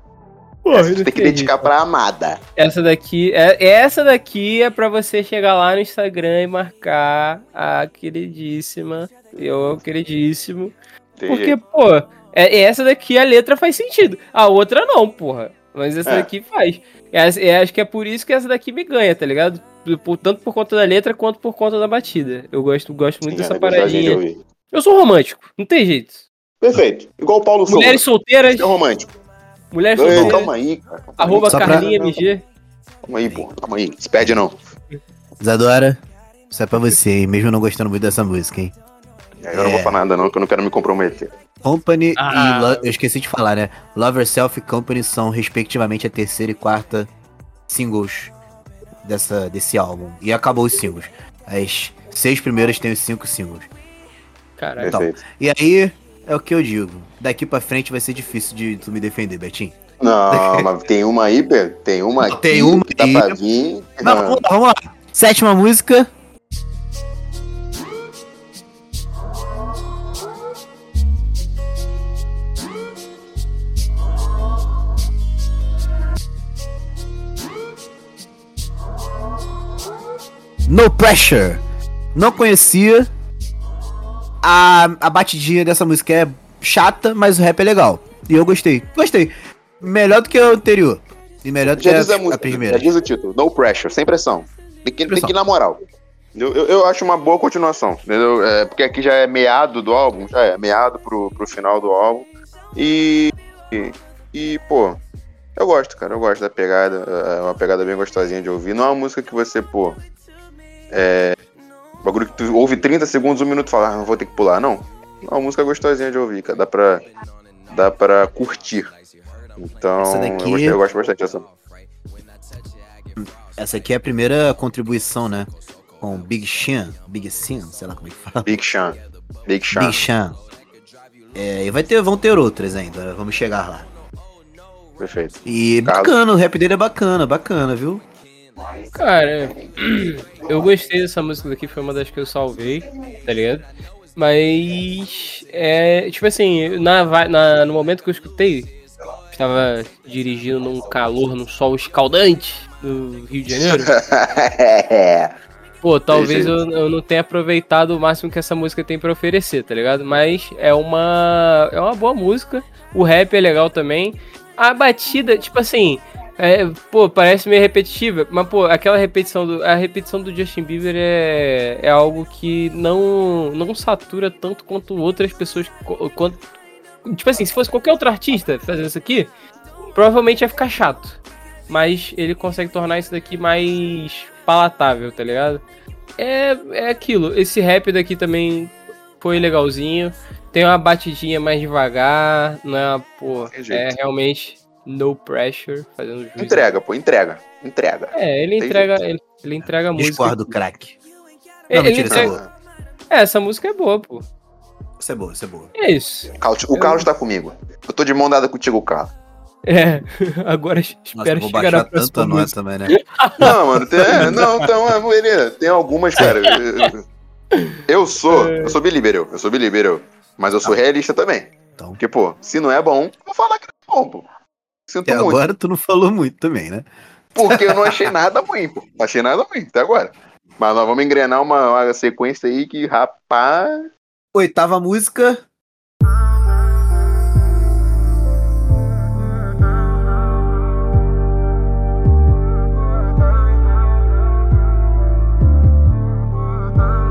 [SPEAKER 3] pô,
[SPEAKER 2] Essa tem que dedicar pra amada.
[SPEAKER 3] Essa daqui, é, essa daqui é pra você chegar lá no Instagram e marcar a queridíssima, eu queridíssimo.
[SPEAKER 2] Tem
[SPEAKER 3] Porque,
[SPEAKER 2] jeito.
[SPEAKER 3] pô, é, essa daqui a letra faz sentido. A outra não, porra. Mas essa
[SPEAKER 2] É.
[SPEAKER 3] daqui faz. Essa- é, acho que é por isso que essa daqui me ganha, tá ligado? Por- tanto por conta da letra quanto por conta da batida. Eu gosto, gosto muito
[SPEAKER 2] Sim,
[SPEAKER 3] dessa
[SPEAKER 2] é
[SPEAKER 3] paradinha.
[SPEAKER 2] ouvir.
[SPEAKER 3] Eu sou romântico, não tem jeito.
[SPEAKER 2] Perfeito. Igual o Paulo Souza.
[SPEAKER 3] Mulheres solteiras,
[SPEAKER 2] É romântico.
[SPEAKER 3] mulheres
[SPEAKER 2] Ei,
[SPEAKER 3] solteiras,
[SPEAKER 2] calma aí, cara. Calma
[SPEAKER 3] arroba
[SPEAKER 1] Só pra-
[SPEAKER 3] Carlinha MG.
[SPEAKER 2] Calma aí, pô. Calma aí. Se perde não.
[SPEAKER 1] Isadora, isso é pra você, hein? Mesmo não gostando muito dessa música, hein?
[SPEAKER 2] Eu não vou
[SPEAKER 1] É.
[SPEAKER 2] falar nada não, que eu não quero me comprometer.
[SPEAKER 1] Company
[SPEAKER 3] Ah.
[SPEAKER 1] e Lo- eu esqueci de falar, né? Love Yourself e Company são respectivamente a terceira e quarta singles dessa, desse álbum. E acabou os singles. As seis primeiras têm os cinco singles.
[SPEAKER 3] Caralho.
[SPEAKER 1] Então. E aí, é o que eu digo. Daqui pra frente vai ser difícil de tu me defender, Betinho.
[SPEAKER 2] Não, mas tem uma aí, Pedro. Tem uma aqui
[SPEAKER 1] tem uma
[SPEAKER 2] que tá
[SPEAKER 1] aí.
[SPEAKER 2] pra vir.
[SPEAKER 1] Não, vamos lá, vamos lá. Sétima música. No Pressure. Não conhecia. A, a batidinha dessa música é chata, mas o rap é legal. E eu gostei. Gostei. Melhor do que o anterior. E melhor do que
[SPEAKER 2] Já
[SPEAKER 1] a,
[SPEAKER 2] diz a,
[SPEAKER 1] a
[SPEAKER 2] música,
[SPEAKER 1] primeira.
[SPEAKER 2] já diz o título. No pressure, sem pressão. Tem que, tem
[SPEAKER 1] Pressão.
[SPEAKER 2] que ir na moral. Eu, eu, eu acho uma boa continuação, entendeu? É, porque aqui já é meado do álbum, já é meado pro, pro final do álbum. E, e, e, pô, eu gosto, cara, eu gosto da pegada. É uma pegada bem gostosinha de ouvir. Não é uma música que você, pô, é. Bagulho que tu ouve 30 segundos, um minuto e fala, ah, não vou ter que pular, não. É uma música gostosinha de ouvir, cara. Dá pra, dá pra curtir. Então,
[SPEAKER 1] Essa
[SPEAKER 2] eu,
[SPEAKER 1] daqui-
[SPEAKER 2] gostei, eu gosto bastante dessa.
[SPEAKER 1] Essa aqui é a primeira contribuição, né? Com Big Sean, Big Sean, sei lá como é que fala.
[SPEAKER 2] Big Sean. Big Sean.
[SPEAKER 1] Big Sean. É, e vai ter, vão ter outras ainda, vamos chegar lá.
[SPEAKER 2] Perfeito.
[SPEAKER 1] E
[SPEAKER 2] Carlos.
[SPEAKER 1] bacana, o rap dele é bacana, bacana, viu?
[SPEAKER 3] Cara, eu gostei dessa música daqui, foi uma das que eu salvei, tá ligado? Mas, é, tipo assim, na, na- no momento que eu escutei, estava dirigindo num calor, num sol escaldante do Rio de Janeiro. Pô, talvez eu, eu não tenha aproveitado o máximo que essa música tem pra oferecer, tá ligado? Mas é uma, é uma boa música, o rap é legal também. A batida, tipo assim, é, pô, parece meio repetitiva, mas pô, aquela repetição do. A repetição do Justin Bieber é, é algo que não, não satura tanto quanto outras pessoas. Quanto, tipo assim, se fosse qualquer outro artista fazendo isso aqui, provavelmente ia ficar chato. Mas ele consegue tornar isso daqui mais palatável, tá ligado? É, é aquilo. Esse rap daqui também foi legalzinho. Tem uma batidinha mais devagar, não é uma, pô, é realmente no pressure, fazendo juiz.
[SPEAKER 2] Entrega, pô, entrega. Entrega.
[SPEAKER 3] É, ele
[SPEAKER 2] Tem
[SPEAKER 3] entrega,
[SPEAKER 2] jeito.
[SPEAKER 3] ele, ele entrega a música.
[SPEAKER 1] Discordo, craque.
[SPEAKER 3] É,
[SPEAKER 1] Não,
[SPEAKER 3] ele
[SPEAKER 1] é
[SPEAKER 3] entrega-
[SPEAKER 1] boa.
[SPEAKER 3] É, essa música é boa, pô.
[SPEAKER 1] Isso é boa, isso é boa.
[SPEAKER 3] É isso.
[SPEAKER 2] Carlos- o Carlos tá comigo. Eu tô de mão dada contigo, Carlos.
[SPEAKER 3] É, agora
[SPEAKER 1] Nossa,
[SPEAKER 3] espero
[SPEAKER 1] eu vou
[SPEAKER 3] chegar na
[SPEAKER 1] tanta nota
[SPEAKER 3] música.
[SPEAKER 1] também, né?
[SPEAKER 2] Não, mano, tem, é, não, então, é, beleza. Tem algumas, cara. Eu- Eu sou, eu sou belieber, eu sou belieber, eu. Mas eu sou realista também.
[SPEAKER 1] Então.
[SPEAKER 2] Porque, pô, se não é bom, vou falar que não é bom, pô. Sinto
[SPEAKER 1] Até
[SPEAKER 2] muito.
[SPEAKER 1] agora tu não falou muito também, né?
[SPEAKER 2] Porque eu não achei nada ruim, pô. Não achei nada ruim até agora. Mas nós vamos engrenar uma, uma sequência aí que, rapaz.
[SPEAKER 1] Oitava música.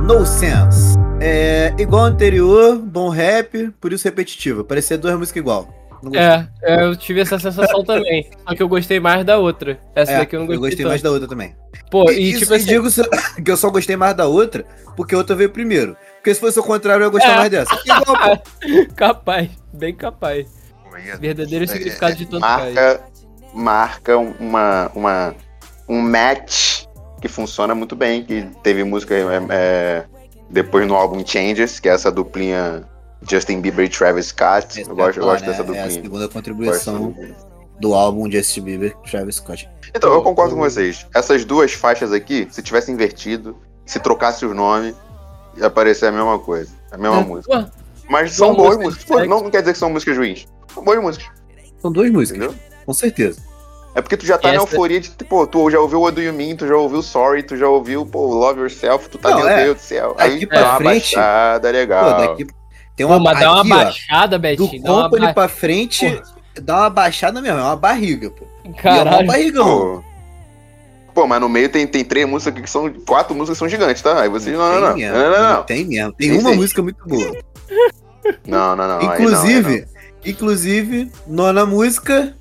[SPEAKER 1] No Sense. É igual ao anterior, bom rap, por isso repetitivo. Parecia duas músicas igual.
[SPEAKER 3] É, é, eu tive essa sensação também. Só que eu gostei mais da outra. Essa
[SPEAKER 1] É,
[SPEAKER 3] daqui eu não gostei,
[SPEAKER 1] gostei mais da outra também.
[SPEAKER 3] Pô,
[SPEAKER 1] E,
[SPEAKER 3] e
[SPEAKER 1] isso,
[SPEAKER 3] tipo assim,
[SPEAKER 1] digo que eu só gostei mais da outra porque a outra veio primeiro. Porque se fosse o contrário, eu ia gostar
[SPEAKER 3] É.
[SPEAKER 1] mais dessa. Igual, pô.
[SPEAKER 3] capaz, bem capaz. Verdadeiro significado de tanto
[SPEAKER 2] marca, marca uma, uma, um match que funciona muito bem. Que teve música é, é, depois no álbum Changes, que é essa duplinha Justin Bieber e Travis Scott. Eu gosto, eu
[SPEAKER 1] é
[SPEAKER 2] gosto dessa
[SPEAKER 1] É a segunda contribuição do álbum Justin Bieber Travis Scott.
[SPEAKER 2] Então, eu concordo com vocês. Essas duas faixas aqui, se tivesse invertido, se trocasse os nomes, ia aparecer a mesma coisa. A mesma música.
[SPEAKER 3] Pô,
[SPEAKER 2] Mas são boas
[SPEAKER 3] músicas.
[SPEAKER 2] Pô, não, não quer dizer que são músicas ruins. São boas músicas,
[SPEAKER 1] São duas músicas,
[SPEAKER 2] entendeu?
[SPEAKER 1] com certeza.
[SPEAKER 2] É porque tu já tá na
[SPEAKER 3] Essa-
[SPEAKER 2] euforia de, pô, tu já ouviu What Do You Mean, tu já ouviu Sorry, tu já ouviu, pô, Love Yourself, tu tá,
[SPEAKER 1] Não,
[SPEAKER 2] meu
[SPEAKER 1] é.
[SPEAKER 2] Deus do céu.
[SPEAKER 1] Daqui
[SPEAKER 2] Aí
[SPEAKER 1] pra
[SPEAKER 2] uma
[SPEAKER 1] frente- Pô,
[SPEAKER 2] legal.
[SPEAKER 1] daqui tem uma
[SPEAKER 3] pô, mas dá uma
[SPEAKER 1] aqui, ó,
[SPEAKER 3] baixada,
[SPEAKER 1] do
[SPEAKER 3] Betinho. Dá uma
[SPEAKER 1] Company
[SPEAKER 3] ba...
[SPEAKER 1] pra frente, dá uma baixada mesmo, é uma barriga, pô. E é um
[SPEAKER 3] Caralho.
[SPEAKER 1] barrigão.
[SPEAKER 2] Pô. Mas no meio tem, tem três músicas aqui que são. Quatro músicas que são gigantes, tá? Aí vocês. Não, não, não.
[SPEAKER 1] Tem
[SPEAKER 2] Não, não, não.
[SPEAKER 1] Tem mesmo. Tem
[SPEAKER 2] Sim,
[SPEAKER 1] uma
[SPEAKER 2] sim.
[SPEAKER 1] música muito boa.
[SPEAKER 2] Não, não, não. aí não, aí
[SPEAKER 1] inclusive, inclusive, nona música.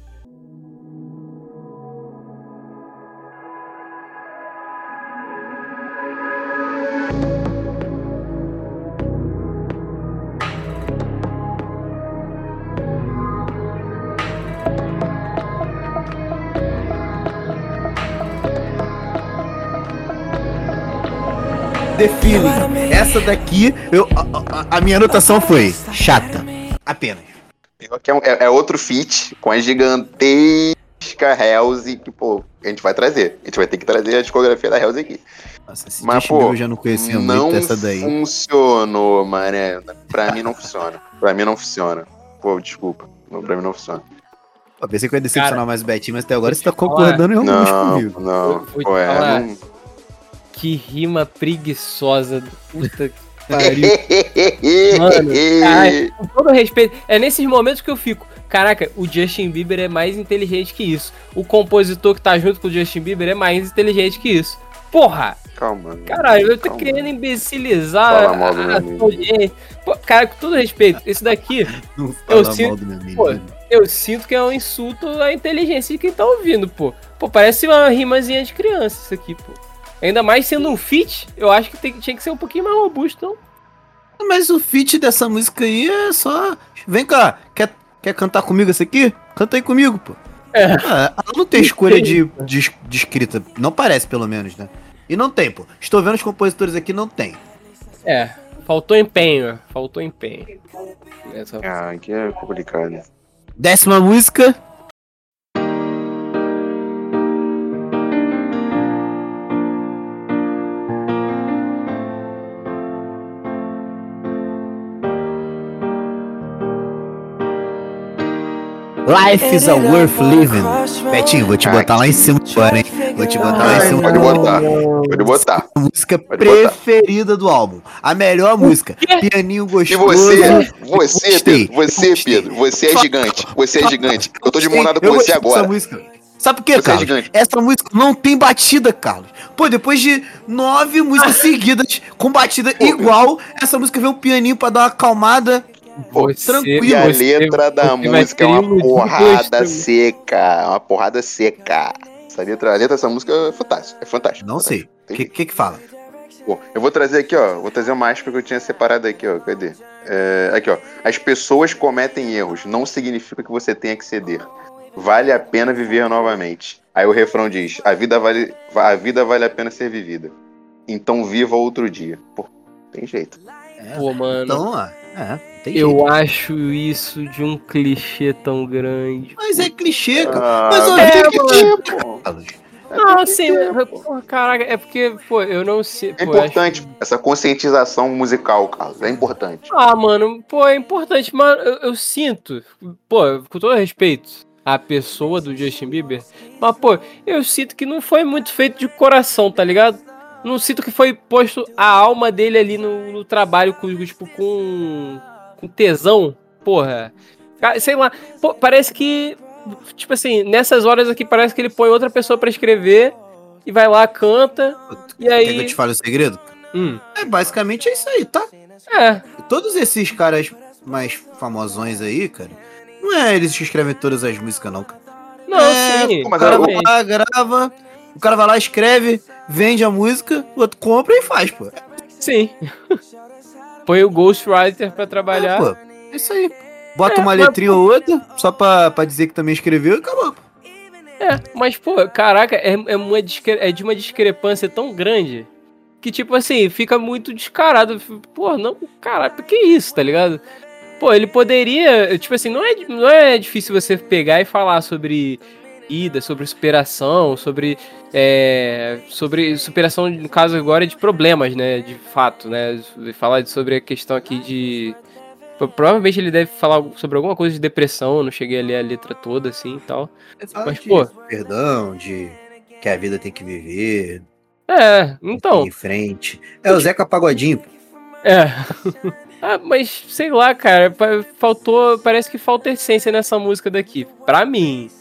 [SPEAKER 1] Essa daqui, eu, a, a- a minha anotação foi chata. Apenas.
[SPEAKER 2] não. É, um- é- é outro feat com a gigantesca Hells que, pô, a gente vai trazer. A gente vai ter que trazer a discografia da Hells aqui.
[SPEAKER 1] Nossa, esse
[SPEAKER 2] Mas, pô,
[SPEAKER 1] eu já não conhecia
[SPEAKER 2] não
[SPEAKER 1] muito essa daí.
[SPEAKER 2] funcionou, mané. Pra mim não funciona. Pra mim não funciona. Pô, desculpa. Não, Pra mim não funciona.
[SPEAKER 1] Eu pensei que eu ia decepcionar
[SPEAKER 3] Cara,
[SPEAKER 1] mais o Betinho, mas até agora você tá concordando realmente
[SPEAKER 2] Não,
[SPEAKER 1] comigo.
[SPEAKER 2] não.
[SPEAKER 3] Vou te
[SPEAKER 2] Pô, é, não...
[SPEAKER 3] Que rima preguiçosa. Puta que pariu. Mano, caralho. Com todo respeito, é nesses momentos que eu fico. Caraca, o Justin Bieber é mais inteligente que isso. O compositor que tá junto com o Justin Bieber é mais inteligente que isso. Porra!
[SPEAKER 2] Calma. mano.
[SPEAKER 3] Caralho, eu tô
[SPEAKER 2] Calma.
[SPEAKER 3] querendo imbecilizar
[SPEAKER 2] Fala
[SPEAKER 3] a
[SPEAKER 2] amigo.
[SPEAKER 3] audiência. Pô, cara, com todo respeito, esse daqui
[SPEAKER 1] Não
[SPEAKER 3] Eu
[SPEAKER 1] fala
[SPEAKER 3] sinto-
[SPEAKER 1] mal do meu
[SPEAKER 3] pô, eu sinto que é um insulto à inteligência de quem tá ouvindo, pô. Pô, parece uma rimazinha de criança isso aqui, pô. Ainda mais sendo um feat, eu acho que tem- tinha que ser um pouquinho mais robusto, não?
[SPEAKER 1] Mas o feat dessa música aí é só. Vem cá, quer, quer cantar comigo essa aqui? Canta aí comigo, pô.
[SPEAKER 3] É.
[SPEAKER 1] Ah, ela não tem escolha de, de, de escrita. Não parece, pelo menos, né? E não tem, pô. Estou vendo os compositores aqui, não tem.
[SPEAKER 3] É, faltou empenho, faltou empenho. Essa-
[SPEAKER 2] Ah, aqui é complicado.
[SPEAKER 1] Décima música. Life is a worth living. Betinho, vou te botar lá em cima agora, hein? Vou te botar lá em cima.
[SPEAKER 2] pode botar. Pode botar.
[SPEAKER 1] A música
[SPEAKER 2] Pode botar.
[SPEAKER 1] preferida do álbum. A melhor música. Pianinho
[SPEAKER 2] E
[SPEAKER 1] gostoso.
[SPEAKER 2] você, você,
[SPEAKER 1] Gostei,
[SPEAKER 2] Pedro, você. Pedro, você é gigante. Você é gigante. Eu tô de mão dada com você agora.
[SPEAKER 1] música. Sabe por quê,
[SPEAKER 2] Você é
[SPEAKER 1] Carlos?
[SPEAKER 2] gigante.
[SPEAKER 1] Essa música não tem batida, Carlos. Pô, depois de nove músicas seguidas com batida igual, essa música vem um pianinho pra dar uma acalmada.
[SPEAKER 2] Pô,
[SPEAKER 1] tranquilo.
[SPEAKER 2] E a
[SPEAKER 3] você-
[SPEAKER 2] letra da
[SPEAKER 3] você
[SPEAKER 2] música é uma porrada seca. Uma porrada seca. Essa letra, a letra dessa música é fantástica. É fantástica.
[SPEAKER 1] Não sei. O que, que que fala?
[SPEAKER 2] Bom, eu vou trazer aqui, ó. Vou trazer uma aspa que eu tinha separado aqui, ó. Cadê? É, aqui, ó. As pessoas cometem erros, não significa que você tenha que ceder. Vale a pena viver novamente. Aí o refrão diz: a vida vale, a vida vale a pena ser vivida. Então viva outro dia. Pô, tem jeito.
[SPEAKER 3] Pô, mano,
[SPEAKER 1] Então, ó. É, jeito.
[SPEAKER 3] eu acho isso de um clichê tão grande.
[SPEAKER 1] Mas é clichê, cara.
[SPEAKER 2] Ah,
[SPEAKER 1] Mas, ó,
[SPEAKER 2] tem
[SPEAKER 1] é,
[SPEAKER 2] que
[SPEAKER 1] mano.
[SPEAKER 2] pô.
[SPEAKER 1] Carlos.
[SPEAKER 3] Não, assim, porra, caraca, é porque, pô, eu não sei.
[SPEAKER 2] É
[SPEAKER 3] pô, eu acho-
[SPEAKER 2] importante essa conscientização musical, Carlos. É importante.
[SPEAKER 3] Ah, mano, pô, é importante, mas eu, eu sinto, pô, com todo respeito a pessoa do Justin Bieber. Mas, pô, eu sinto que não foi muito feito de coração, tá ligado? Não sinto que foi posto a alma dele ali no, no trabalho com, tipo, com, com tesão. Porra. Cara, Sei lá. Pô, parece que. Tipo assim, nessas horas aqui parece que ele põe outra pessoa pra escrever e vai lá, canta. E
[SPEAKER 1] Quer que eu
[SPEAKER 3] aí.
[SPEAKER 1] te fale o segredo?
[SPEAKER 3] Hum,
[SPEAKER 1] É, basicamente é isso aí, tá?
[SPEAKER 3] é.
[SPEAKER 1] Todos esses caras mais famosões aí, cara, não é eles que escrevem todas as músicas, não, cara.
[SPEAKER 3] Não,
[SPEAKER 1] É,
[SPEAKER 3] sim.
[SPEAKER 1] O cara vai lá, grava, o cara vai lá, escreve, vende a música, o outro compra e faz, pô.
[SPEAKER 3] Sim. Põe o Ghostwriter pra trabalhar.
[SPEAKER 1] É, pô, é isso aí. Bota
[SPEAKER 3] É,
[SPEAKER 1] uma
[SPEAKER 3] mas-
[SPEAKER 1] letrinha ou outra, só pra, pra dizer que também escreveu e acabou. pô.
[SPEAKER 3] É, mas, pô, caraca, é, é, uma é de uma discrepância tão grande que, tipo assim, fica muito descarado. Pô, não, caralho, que isso, tá ligado? Pô, ele poderia. Tipo assim, não é, não é difícil você pegar e falar sobre ida, sobre superação, sobre. é, sobre superação, no caso agora, de problemas, né? De fato, né? Falar sobre a questão aqui de. Pro- Provavelmente ele deve falar sobre alguma coisa de depressão, eu não cheguei a ler a letra toda assim e tal. Mas,
[SPEAKER 1] de
[SPEAKER 3] pô-
[SPEAKER 1] Perdão, de que a vida tem que viver,
[SPEAKER 3] É, então.
[SPEAKER 1] em frente. É o Zeca Pagodinho.
[SPEAKER 3] É. ah, mas sei lá, cara, faltou, parece que falta essência nessa música daqui, pra mim.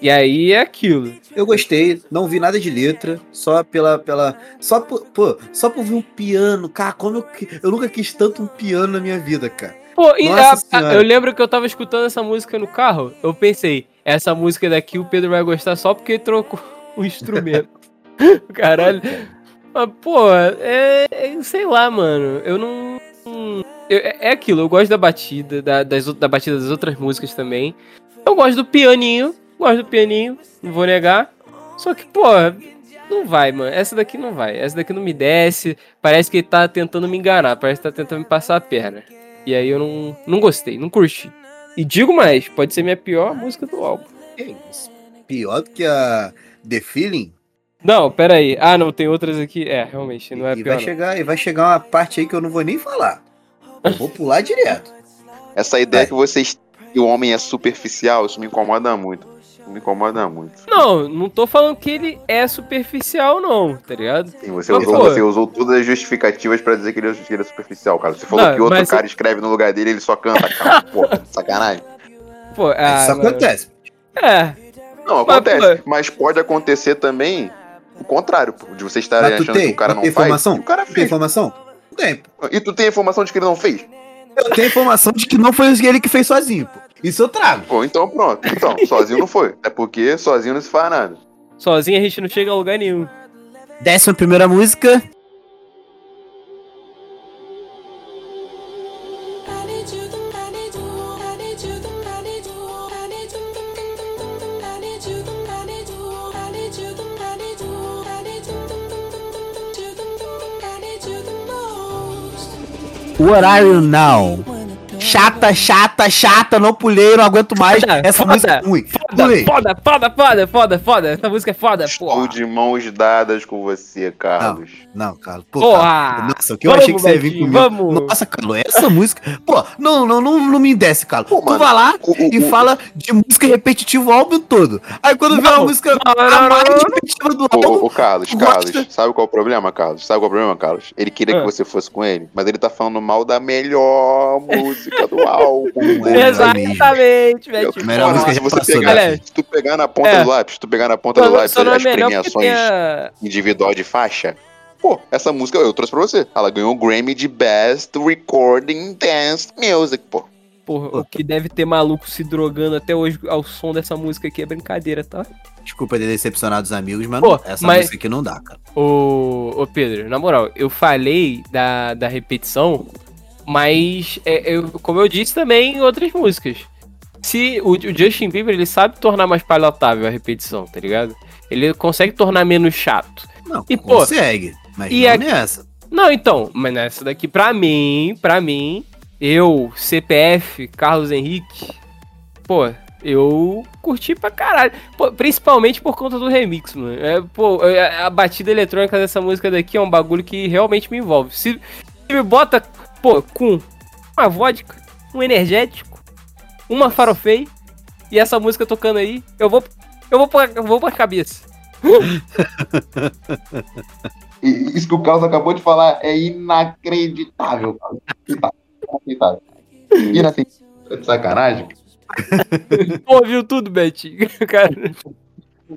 [SPEAKER 3] E aí é aquilo.
[SPEAKER 1] Eu gostei, não vi nada de letra, só pela. pela só por, pô, só por ver um piano. Cara, como eu, eu nunca quis tanto um piano na minha vida, cara.
[SPEAKER 3] Pô, e
[SPEAKER 1] Nossa
[SPEAKER 3] a- a- eu lembro que eu tava escutando essa música no carro, eu pensei, essa música daqui o Pedro vai gostar só porque trocou o instrumento. Caralho. Mas, pô, é, é- Sei lá, mano. Eu não. eu- é é aquilo, eu gosto da batida, da, das, da batida das outras músicas também. Eu gosto do pianinho, gosto do pianinho, não vou negar. Só que, pô, não vai, mano. Essa daqui não vai. Essa daqui não me desce. Parece que ele tá tentando me enganar. Parece que tá tentando me passar a perna. E aí eu não, não gostei, não curti. E digo mais, pode ser minha pior música do álbum.
[SPEAKER 1] Isso? Pior do que a The Feeling.
[SPEAKER 3] Não, pera aí. Ah, não, tem outras aqui. É, realmente, não é
[SPEAKER 1] e
[SPEAKER 3] pior.
[SPEAKER 1] vai
[SPEAKER 3] não.
[SPEAKER 1] chegar, e vai chegar uma parte aí que eu não vou nem falar. Eu vou pular direto.
[SPEAKER 2] Essa ideia
[SPEAKER 1] Vai.
[SPEAKER 2] que vocês. que o homem é superficial, isso me incomoda muito. Me incomoda muito.
[SPEAKER 3] Não, não tô falando que ele é superficial, não, tá ligado?
[SPEAKER 2] Sim, você,
[SPEAKER 3] Mas,
[SPEAKER 2] usou,
[SPEAKER 3] pô.
[SPEAKER 2] você usou todas as justificativas pra dizer que ele, que ele é superficial, cara. Você falou
[SPEAKER 3] Não,
[SPEAKER 2] que outro
[SPEAKER 3] mas-
[SPEAKER 2] cara escreve no lugar dele ele só canta, cara. Porra, sacanagem.
[SPEAKER 3] Pô, ah,
[SPEAKER 1] Isso
[SPEAKER 3] mano.
[SPEAKER 1] acontece.
[SPEAKER 3] É,
[SPEAKER 2] Não,
[SPEAKER 3] Mas,
[SPEAKER 2] acontece. Mas, pode acontecer também o contrário, pô, de
[SPEAKER 1] Mas tu
[SPEAKER 2] achando
[SPEAKER 1] tem?
[SPEAKER 2] que o cara não
[SPEAKER 1] tem
[SPEAKER 2] faz.
[SPEAKER 1] informação?
[SPEAKER 2] O cara
[SPEAKER 1] Tem
[SPEAKER 2] fez.
[SPEAKER 1] informação? Não tem.
[SPEAKER 2] E tu tem informação de que ele não fez?
[SPEAKER 1] Eu tenho informação de que não foi ele que fez sozinho, pô. Isso eu trago.
[SPEAKER 2] Pô, então pronto. Então, sozinho não foi. É porque sozinho não se faz nada.
[SPEAKER 3] sozinho a gente não chega a lugar nenhum.
[SPEAKER 1] Décima primeira música. What are you now? Chata, chata, chata, não pulei, não aguento mais.
[SPEAKER 3] Foda,
[SPEAKER 1] Essa
[SPEAKER 3] foda,
[SPEAKER 1] música é ruim.
[SPEAKER 3] Foda, foda, foda, foda, foda, foda. Essa música é foda,
[SPEAKER 2] Estou
[SPEAKER 3] porra.
[SPEAKER 2] de mãos dadas com você, Carlos.
[SPEAKER 1] Não, Carlos. Pô,
[SPEAKER 3] Porra.
[SPEAKER 1] Carlos, Nossa, o que eu
[SPEAKER 3] Vamos,
[SPEAKER 1] achei que você ia vir comigo.
[SPEAKER 3] vamos.
[SPEAKER 1] Nossa, Carlos, essa música. Pô, não, não, não, não me desce, Carlos.
[SPEAKER 2] Pô,
[SPEAKER 1] tu
[SPEAKER 2] mano,
[SPEAKER 1] vai lá
[SPEAKER 2] o- o-
[SPEAKER 1] e
[SPEAKER 2] o-
[SPEAKER 1] fala de música repetitiva o álbum todo. Aí quando vê
[SPEAKER 3] Não,
[SPEAKER 1] uma música
[SPEAKER 3] não, não,
[SPEAKER 1] a
[SPEAKER 3] não,
[SPEAKER 1] mais
[SPEAKER 3] não, não.
[SPEAKER 1] repetitiva do álbum.
[SPEAKER 2] ô, ô, Carlos, Carlos,
[SPEAKER 1] gosta?
[SPEAKER 2] sabe qual é o problema, Carlos? Sabe qual é o problema, Carlos? Ele queria
[SPEAKER 3] Ah.
[SPEAKER 2] que você fosse com ele, mas ele tá falando mal da melhor música do álbum.
[SPEAKER 1] É,
[SPEAKER 3] Exatamente, velho.
[SPEAKER 1] Melhor
[SPEAKER 2] Porra,
[SPEAKER 1] música
[SPEAKER 2] se
[SPEAKER 1] já
[SPEAKER 2] você
[SPEAKER 1] passou,
[SPEAKER 2] pegar,
[SPEAKER 3] né?
[SPEAKER 2] se tu pegar na ponta
[SPEAKER 3] É.
[SPEAKER 2] do lápis, se tu pegar na ponta do
[SPEAKER 3] Só,
[SPEAKER 2] lápis
[SPEAKER 3] é
[SPEAKER 2] as
[SPEAKER 3] melhor
[SPEAKER 2] premiações
[SPEAKER 3] a...
[SPEAKER 2] individual de faixa, pô, essa música eu trouxe pra você. Ela ganhou o Grammy de Best Recording Dance Music, pô.
[SPEAKER 3] Porra, o que deve ter maluco se drogando até hoje ao som dessa música aqui é brincadeira, tá?
[SPEAKER 1] Desculpa ter decepcionado os amigos, mas
[SPEAKER 3] Pô,
[SPEAKER 1] não- essa
[SPEAKER 3] mas-
[SPEAKER 1] música aqui não dá, cara.
[SPEAKER 3] Ô, ô Pedro, na moral, eu falei da, da repetição, mas é, eu, como eu disse também em outras músicas. Se o, o Justin Bieber ele sabe tornar mais palatável a repetição, tá ligado? Ele consegue tornar menos chato.
[SPEAKER 1] Não,
[SPEAKER 3] E, pô,
[SPEAKER 1] consegue. Mas
[SPEAKER 3] e
[SPEAKER 1] não
[SPEAKER 3] a-
[SPEAKER 1] nessa.
[SPEAKER 3] Não, então, mas nessa daqui, pra mim, pra mim, eu, CPF, Carlos Henrique, pô, eu curti pra caralho. Pô, principalmente por conta do remix, mano. É, pô, é, a batida eletrônica dessa música daqui é um bagulho que realmente me envolve. Se, se me bota, pô, com uma vodka, um energético, uma farofei, e essa música tocando aí, eu vou. Eu vou pra, eu vou pra cabeça.
[SPEAKER 2] Isso que o Carlos acabou de falar é inacreditável. Carlos. Inacreditável. Inacreditável. Tá de sacanagem.
[SPEAKER 3] Pô, viu tudo, Betinho? Cara.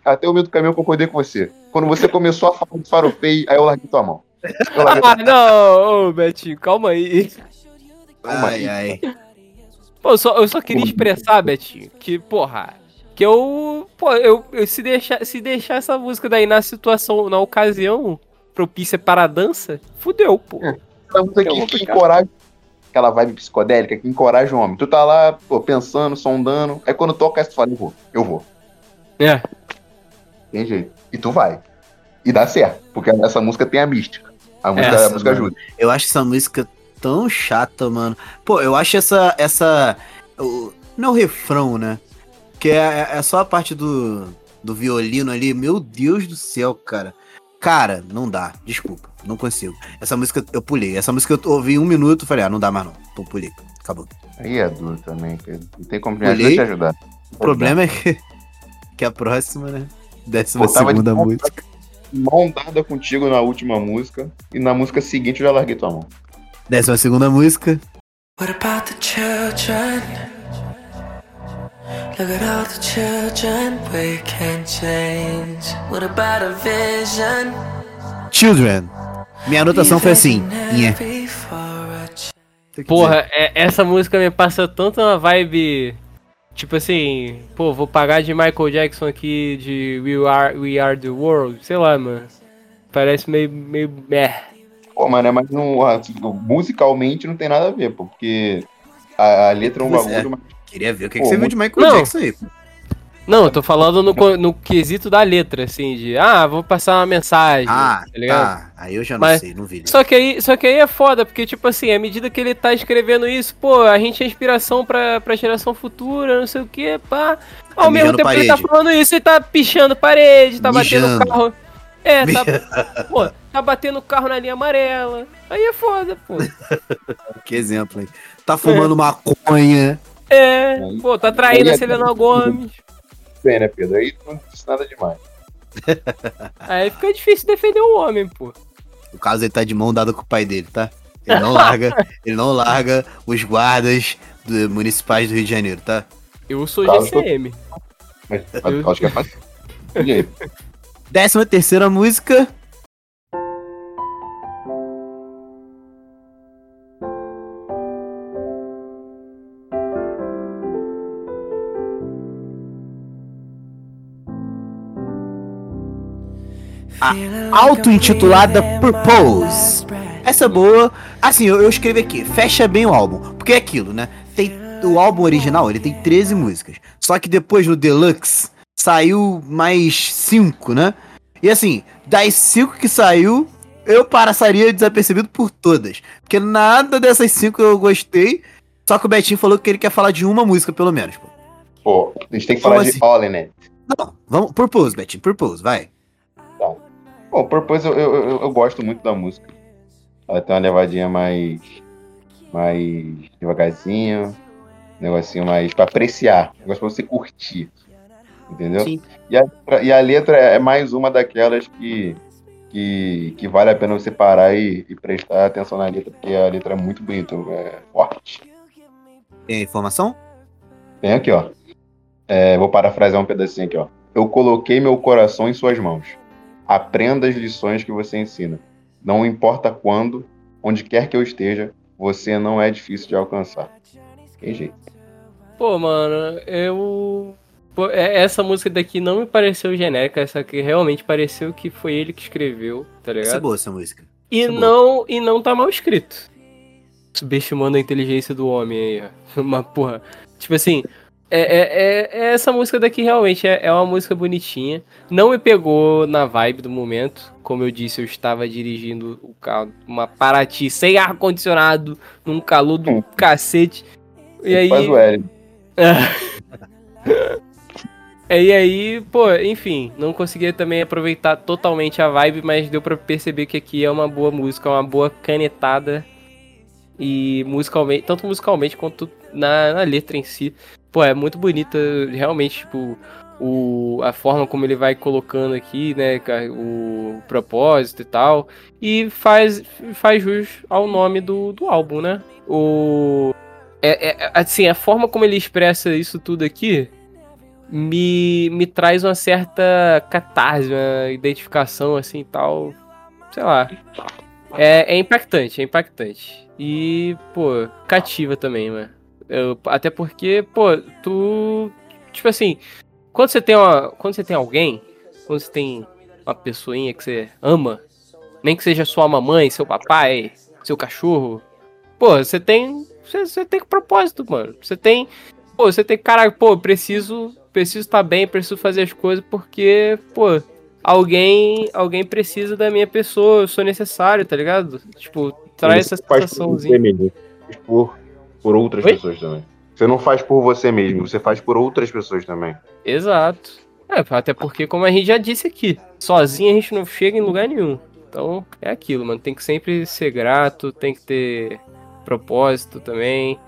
[SPEAKER 2] Até o meio do caminho eu concordei com você. Quando você começou a falar de farofei, aí eu larguei tua mão.
[SPEAKER 3] Ah, não, ô, Betinho, calma aí.
[SPEAKER 2] Calma
[SPEAKER 1] Ai,
[SPEAKER 2] aí.
[SPEAKER 1] ai.
[SPEAKER 3] Pô, eu só, eu só queria expressar, Betinho, que, porra, que eu. Pô, eu, eu se, deixar, se deixar essa música daí na situação, na ocasião propícia para a dança, fudeu, pô.
[SPEAKER 2] Aquela música
[SPEAKER 3] Eu
[SPEAKER 2] que,
[SPEAKER 3] vou
[SPEAKER 2] que encoraja. Aquela vibe psicodélica que encoraja o homem. Tu tá lá, pô, pensando, sondando. Aí quando toca, aí tu fala, eu vou, eu vou.
[SPEAKER 3] É.
[SPEAKER 2] Tem jeito. E tu vai. E dá certo. Porque essa música tem a mística. A música,
[SPEAKER 1] Essa,
[SPEAKER 2] a música ajuda.
[SPEAKER 1] Eu acho essa música tão chata, mano. Pô, eu acho essa. essa o- não é o refrão, né? Que é, é só a parte do, do violino ali. Meu Deus do céu, cara. Cara, não dá. Desculpa. Não consigo. Essa música eu pulei. Essa música eu ouvi um minuto falei, ah, não dá mais não. Pô, pulei. Acabou.
[SPEAKER 2] Aí é duro também, Pedro. Não tem como ajudar te ajudar.
[SPEAKER 1] O problema é que, que a próxima, né? Décima
[SPEAKER 2] Pô,
[SPEAKER 1] segunda música.
[SPEAKER 2] Mão dada contigo na última música. E na música seguinte eu já larguei tua mão.
[SPEAKER 1] Décima segunda música.
[SPEAKER 4] What about the children? Look at all the children we can change. What about a vision?
[SPEAKER 1] Children. Minha anotação foi assim. Nhé.
[SPEAKER 3] Porra, é- essa música me passa tanto uma vibe. Tipo assim, pô, vou pagar de Michael Jackson aqui de We Are, We Are the World, sei lá, mano. Parece meio. meio. meh.
[SPEAKER 2] Pô, mano, é, mas não, tipo, musicalmente não tem nada a ver, pô, porque a, a letra é um
[SPEAKER 1] Pois
[SPEAKER 2] bagulho, mas
[SPEAKER 1] Queria ver o que,
[SPEAKER 2] Pô,
[SPEAKER 1] que você viu de Michael
[SPEAKER 3] Não.
[SPEAKER 1] Jackson aí.
[SPEAKER 3] Não, eu tô falando no, no quesito da letra, assim, de. Ah, vou passar uma mensagem.
[SPEAKER 1] Ah,
[SPEAKER 3] tá ligado?
[SPEAKER 1] tá. Aí eu já não
[SPEAKER 3] Mas-
[SPEAKER 1] sei, não vi.
[SPEAKER 3] Só que, aí, só que aí é foda, porque, tipo assim, à medida que ele tá escrevendo isso, pô, a gente é inspiração pra, pra geração futura, não sei o que, pá. Ao
[SPEAKER 1] Tá
[SPEAKER 3] mesmo tempo que ele tá falando isso, ele tá pichando parede, tá batendo
[SPEAKER 1] Mijando.
[SPEAKER 3] carro. É, tá. pô, tá batendo carro na linha amarela. Aí é foda, pô.
[SPEAKER 1] Que exemplo aí. Tá fumando maconha.
[SPEAKER 3] É, pô, tá traindo a
[SPEAKER 2] Aí é-
[SPEAKER 3] Selena Gomes.
[SPEAKER 2] Bem, né, Pedro? Aí não disse nada demais.
[SPEAKER 3] Aí fica difícil defender o homem, pô.
[SPEAKER 1] O caso ele tá de mão dada com o pai dele, tá? Ele não larga, ele não larga os guardas do- municipais do Rio de Janeiro, tá?
[SPEAKER 3] Eu sou GCM.
[SPEAKER 2] Mas acho que é fácil.
[SPEAKER 1] Décima terceira música. Auto-intitulada Purpose. Essa é boa. Assim, eu, eu escrevi aqui, fecha bem o álbum. Porque é aquilo, né? Tem, o álbum original, ele tem 13 músicas. Só que depois no Deluxe saiu mais 5, né? E assim, das 5 que saiu, eu passaria desapercebido por todas. Porque nada dessas 5 eu gostei. Só que o Betinho falou que ele quer falar de uma música, pelo menos. Pô.
[SPEAKER 2] Pô, a gente tem que
[SPEAKER 1] Como
[SPEAKER 2] falar
[SPEAKER 1] assim?
[SPEAKER 2] de All in It.
[SPEAKER 1] Não, vamos, Purpose, Betinho, Purpose, vai.
[SPEAKER 2] Bom, Purpose eu, eu, eu, eu gosto muito da música. Ela tem uma levadinha mais. mais devagarzinho. Um negocinho mais pra apreciar. Um negócio pra você curtir. Entendeu?
[SPEAKER 1] Sim.
[SPEAKER 2] E a, e a letra é mais uma daquelas que. Que, que vale a pena você parar e, e prestar atenção na letra, porque a letra é muito bonita, é forte.
[SPEAKER 1] Tem informação?
[SPEAKER 2] Tem aqui, ó. É, vou parafrasear um pedacinho aqui, ó. Eu coloquei meu coração em suas mãos. Aprenda as lições que você ensina. Não importa quando, onde quer que eu esteja, você não é difícil de alcançar. Tem jeito.
[SPEAKER 3] Pô, mano, eu. Pô, é- essa música daqui não me pareceu genérica, essa aqui realmente pareceu que foi ele que escreveu, tá
[SPEAKER 1] Essa é
[SPEAKER 3] ligado?
[SPEAKER 1] boa essa música.
[SPEAKER 3] E
[SPEAKER 1] essa é boa.
[SPEAKER 3] não, e não tá mal escrito. Subestimando a inteligência do homem aí, ó. Uma porra. Tipo assim, é, é- é- é essa música daqui realmente é, é uma música bonitinha. Não me pegou na vibe do momento. Como eu disse, eu estava dirigindo o carro, uma Paraty sem ar-condicionado, num calor do
[SPEAKER 2] Hum.
[SPEAKER 3] cacete. E aí.
[SPEAKER 2] Faz o L.
[SPEAKER 3] É, E aí, pô, enfim, não conseguia também aproveitar totalmente a vibe, mas deu pra perceber que aqui é uma boa música, uma boa canetada. E musicalmente, tanto musicalmente quanto na, na letra em si. Pô, é muito bonita, realmente, tipo, o, a forma como ele vai colocando aqui, né, o propósito e tal, e faz, faz jus ao nome do, do álbum, né? O, é, é, assim, a forma como ele expressa isso tudo aqui me, me traz uma certa catarse, uma identificação, assim, tal, sei lá. É, é impactante, é impactante. E, pô, cativa também, mano. Eu, até porque, pô, tu. Tipo assim, quando você tem uma. Quando você tem alguém, quando você tem uma pessoinha que você ama, nem que seja sua mamãe, seu papai, seu cachorro, pô, você tem. Você, você tem propósito, mano. Você tem. Pô, você tem, caralho, pô, preciso. Preciso estar tá bem, preciso fazer as coisas porque, pô, alguém alguém precisa da minha pessoa, eu sou necessário, tá ligado? Tipo, traz essa sensaçãozinha.
[SPEAKER 2] Por, por outras Oi? pessoas também. Você não faz por você mesmo, você faz por outras pessoas também.
[SPEAKER 3] Exato. É, até porque, como a gente já disse aqui, sozinho a gente não chega em lugar nenhum. Então, é aquilo, mano. Tem que sempre ser grato, tem que ter propósito também.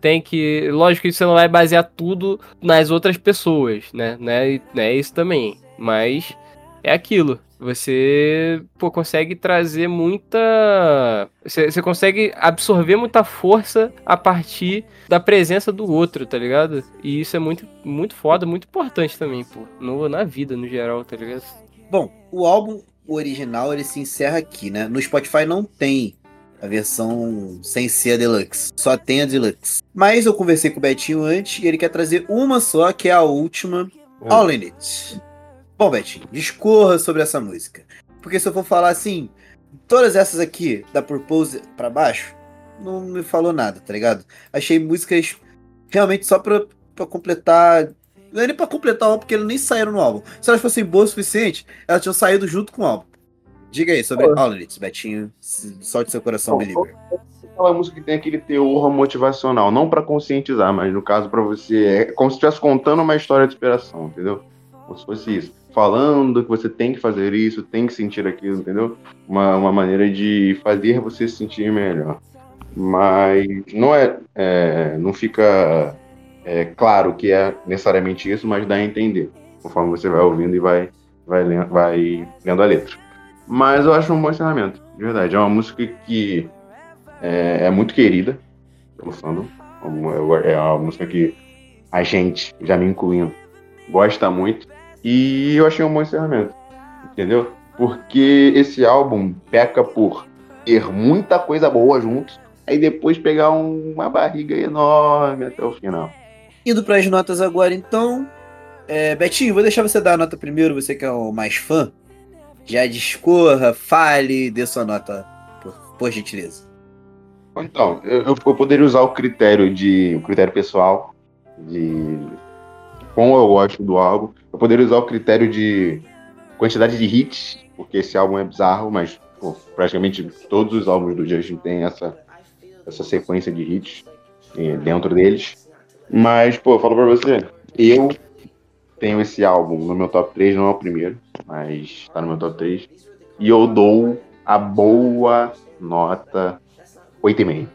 [SPEAKER 3] Tem que. Lógico que você não vai basear tudo nas outras pessoas, né? né? É isso também. Mas é aquilo você pô, consegue trazer muita. Você, você, consegue absorver muita força a partir da presença do outro, tá ligado? E isso é muito, muito foda, muito importante também, pô. No, na vida, no geral, tá ligado?
[SPEAKER 1] Bom, o álbum original ele se encerra aqui, né? No Spotify não tem a versão sem ser a deluxe, só tem a deluxe. Mas eu conversei com o Betinho antes e ele quer trazer uma só, que é a última, hum. All In It. Bom, Betinho, discorra sobre essa música. Porque se eu for falar assim, todas essas aqui, da Purpose pra baixo, não me falou nada, tá ligado? Achei músicas realmente só pra, pra completar. Não é nem pra completar o álbum, porque eles nem saíram no álbum. Se elas fossem boas o suficiente, elas tinham saído junto com o álbum. Diga aí sobre It, Betinho. Solte seu coração, believer.
[SPEAKER 2] Aquela música que tem aquele teor motivacional, não para conscientizar, mas no caso para você, é como se estivesse contando uma história de inspiração, entendeu? Como se fosse isso falando que você tem que fazer isso, tem que sentir aquilo, entendeu? Uma, uma maneira de fazer você se sentir melhor. Mas não é, é não fica é, claro que é necessariamente isso, mas dá a entender, conforme você vai ouvindo e vai, vai, lendo, vai lendo a letra. Mas eu acho um bom ensinamento, de verdade. É uma música que é, é muito querida pelo fandom. É uma música que a gente, já me incluindo, gosta muito. E eu achei um bom encerramento, entendeu? Porque esse álbum peca por ter muita coisa boa junto, aí depois pegar uma barriga enorme até o final.
[SPEAKER 1] Indo para as notas agora, então. É, Betinho, vou deixar você dar a nota primeiro, você que é o mais fã. Já discorra, fale, dê sua nota, por, por gentileza.
[SPEAKER 2] Então, eu, eu poderia usar o critério de. o critério pessoal de como eu gosto do álbum. Eu poderia usar o critério de quantidade de hits, porque esse álbum é bizarro, mas pô, praticamente todos os álbuns do Justin têm essa, essa sequência de hits eh, dentro deles. Mas, pô, eu falo pra você, eu tenho esse álbum no meu top 3, não é o primeiro, mas tá no meu top 3. E eu dou a boa nota 8,5.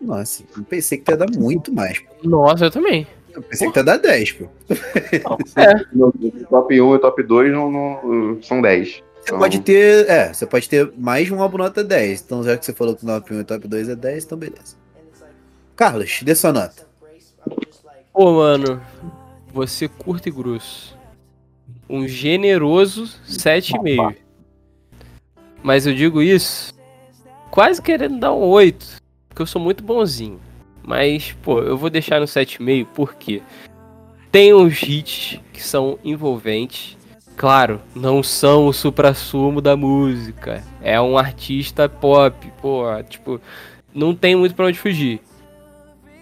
[SPEAKER 1] Nossa, eu pensei que ia dar muito mais.
[SPEAKER 3] Nossa, eu também.
[SPEAKER 1] Eu pensei Porra. que tá 10, pô.
[SPEAKER 2] é. No, top 1 e top 2 não, não, são 10.
[SPEAKER 1] Você então... pode ter. É, você pode ter mais de um álbum nota 10. Então, já que você falou que o top 1 e top 2 é 10, então beleza. Carlos, dê sua nota.
[SPEAKER 3] Pô, mano, você curta e grosso. Um generoso 7,5. Mas eu digo isso quase querendo dar um 8. Porque eu sou muito bonzinho. Mas, pô, eu vou deixar no 7,5 porque tem uns hits que são envolventes. Claro, não são o supra-sumo da música. É um artista pop, pô, tipo, não tem muito pra onde fugir.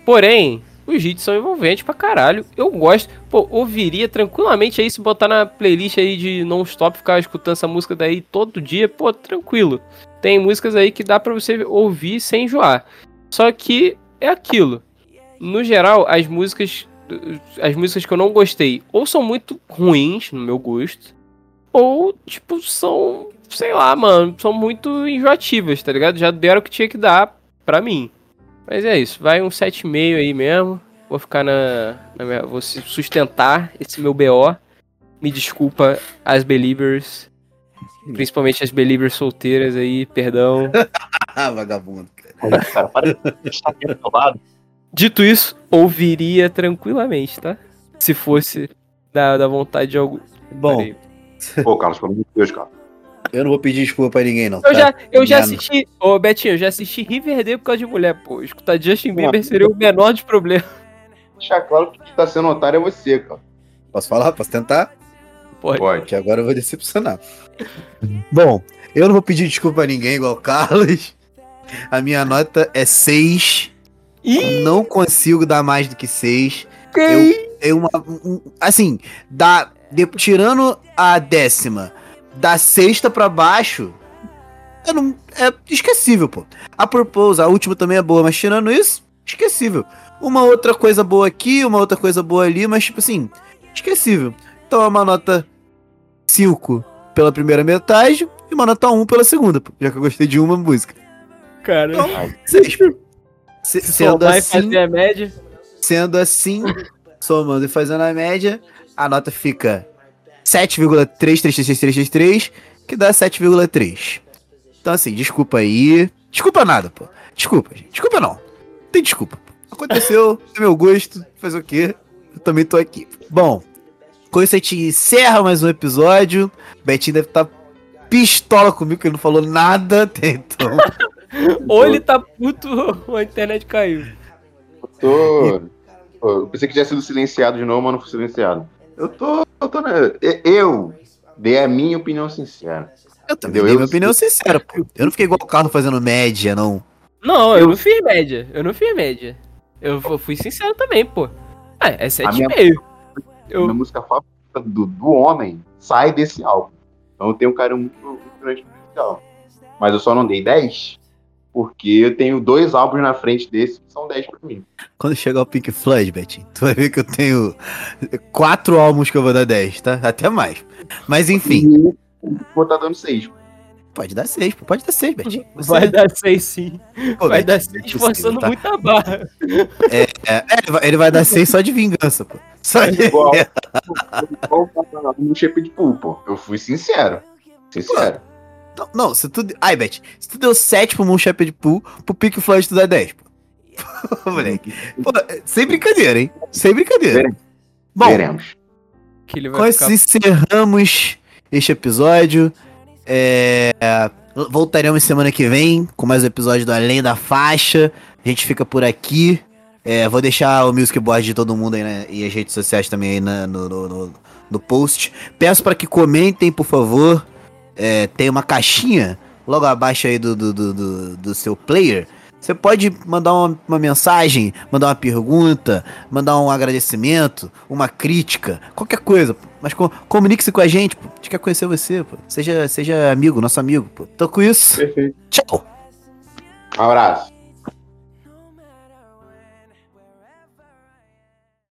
[SPEAKER 3] Porém, os hits são envolventes pra caralho. Eu gosto. Pô, ouviria tranquilamente aí se botar na playlist aí de non-stop, ficar escutando essa música daí todo dia, pô, tranquilo. Tem músicas aí que dá pra você ouvir sem enjoar. Só que é aquilo. No geral, as músicas. As músicas que eu não gostei ou são muito ruins, no meu gosto, ou, tipo, são. Sei lá, mano, são muito enjoativas, tá ligado? Já deram o que tinha que dar pra mim. Mas é isso, vai um 7,5 aí mesmo. Vou ficar na, na minha, vou sustentar esse meu BO. Me desculpa as believers, principalmente as believers solteiras aí, perdão.
[SPEAKER 1] Ah,
[SPEAKER 2] Cara, para de estar aqui do meu lado.
[SPEAKER 3] Dito isso, ouviria tranquilamente, tá? Se fosse da, da vontade de algum.
[SPEAKER 1] Bom.
[SPEAKER 2] Pô, Carlos, pelo amor de Deus, cara.
[SPEAKER 1] eu não vou pedir desculpa pra ninguém, não.
[SPEAKER 3] Eu
[SPEAKER 1] tá?
[SPEAKER 3] já, eu já assisti. Ô, Betinho, eu já assisti Riverdale por causa de mulher, pô. Escutar Justin Bieber seria o menor dos problemas.
[SPEAKER 2] Deixar claro que quem tá sendo otário é você, cara.
[SPEAKER 1] Posso falar? Posso tentar?
[SPEAKER 3] Pode.
[SPEAKER 2] Pode.
[SPEAKER 1] Que agora eu vou decepcionar. Bom, eu não vou pedir desculpa a ninguém igual o Carlos. A minha nota é 6.
[SPEAKER 3] Ih,
[SPEAKER 1] Não consigo dar mais do que 6.
[SPEAKER 3] que
[SPEAKER 1] eu-? É uma. um- assim, da, de- tirando a décima, da sexta pra baixo. Eu não, é esquecível, pô. A Purpose, a última também é boa, mas tirando isso, esquecível. Uma outra coisa boa aqui, uma outra coisa boa ali, mas tipo assim, esquecível. Então é uma nota 5 pela primeira metade e uma nota 1 pela segunda, pô, já que eu gostei de uma música.
[SPEAKER 3] Cara,
[SPEAKER 1] Então, 6. Se-
[SPEAKER 3] se
[SPEAKER 1] Sendo
[SPEAKER 3] somar e
[SPEAKER 1] assim,
[SPEAKER 3] fazer a média.
[SPEAKER 1] Sendo assim, somando e fazendo a média, a nota fica 7,33333, que dá 7,3. Então assim, desculpa aí. Desculpa nada, pô. Desculpa, gente. Desculpa não. Não tem desculpa. Aconteceu, é meu gosto. Fazer o quê? Eu também tô aqui. Bom, com isso a gente encerra mais um episódio. Betinho deve estar pistola comigo, que ele não falou nada até então.
[SPEAKER 3] Ou ele tá puto ou a internet caiu.
[SPEAKER 2] Tô. Pô, eu pensei que tinha sido silenciado de novo, mas não fui silenciado. Eu tô. Eu, tô e- eu dei a minha opinião sincera.
[SPEAKER 1] Eu também
[SPEAKER 2] Entendeu?
[SPEAKER 1] dei
[SPEAKER 2] Eu-
[SPEAKER 1] minha opinião sincera, pô. Eu não fiquei igual o Carlos fazendo média, não.
[SPEAKER 3] Não, eu não fiz média. Eu não fiz média. Eu fu- fui sincero também, pô. Ah, é 7,5. Eu-
[SPEAKER 2] Minha música favorita do, do homem sai desse álbum. Então eu tenho um carinho muito, muito grande musical. Mas eu só não dei 10 porque eu tenho dois álbuns na frente desse que são 10 pra mim.
[SPEAKER 1] Quando chegar o Pink Floyd, Betinho, tu vai ver que eu tenho quatro álbuns que eu vou dar 10, tá? Até mais. Mas enfim,
[SPEAKER 2] E vou estar dando 6.
[SPEAKER 1] pode dar 6, pô. Pode dar 6, Betinho. Você-
[SPEAKER 3] Vai dar 6 sim.
[SPEAKER 1] pô,
[SPEAKER 3] Vai dar
[SPEAKER 1] Betinho,
[SPEAKER 3] 6
[SPEAKER 1] é possível,
[SPEAKER 3] forçando
[SPEAKER 1] tá?
[SPEAKER 3] muito a barra.
[SPEAKER 1] É, é, ele, vai, ele vai dar 6 só de vingança, pô. Só de...
[SPEAKER 2] Igual, igual no shape de pool, pô. Eu fui sincero. Sincero.
[SPEAKER 1] Não, não, se tu. Ai, Bet, se tu deu 7 pro Moon Shepherd Pool, pro Pink Floyd tu dá 10, pô. Moleque. Pô, sem brincadeira, hein? Sem brincadeira.
[SPEAKER 2] Veremos.
[SPEAKER 1] Bom,
[SPEAKER 2] Veremos.
[SPEAKER 3] Que ele
[SPEAKER 1] Com
[SPEAKER 3] vai
[SPEAKER 1] isso
[SPEAKER 3] ficar...
[SPEAKER 1] encerramos este episódio. É, Voltaremos semana que vem com mais um episódio do Além da Faixa. A gente fica por aqui. É, vou deixar o music board de todo mundo aí né, e as redes sociais também aí na- no, no, no- no post. Peço para que comentem, por favor. É, tem uma caixinha logo abaixo aí do, do, do, do- seu player. Você pode mandar uma, uma mensagem, mandar uma pergunta, mandar um agradecimento, uma crítica, qualquer coisa. pô. Mas co- comunique-se com a gente, pô. A gente quer conhecer você, pô. Seja, seja amigo, nosso amigo, pô. Então com isso,
[SPEAKER 2] Perfeito.
[SPEAKER 1] tchau.
[SPEAKER 2] Um abraço.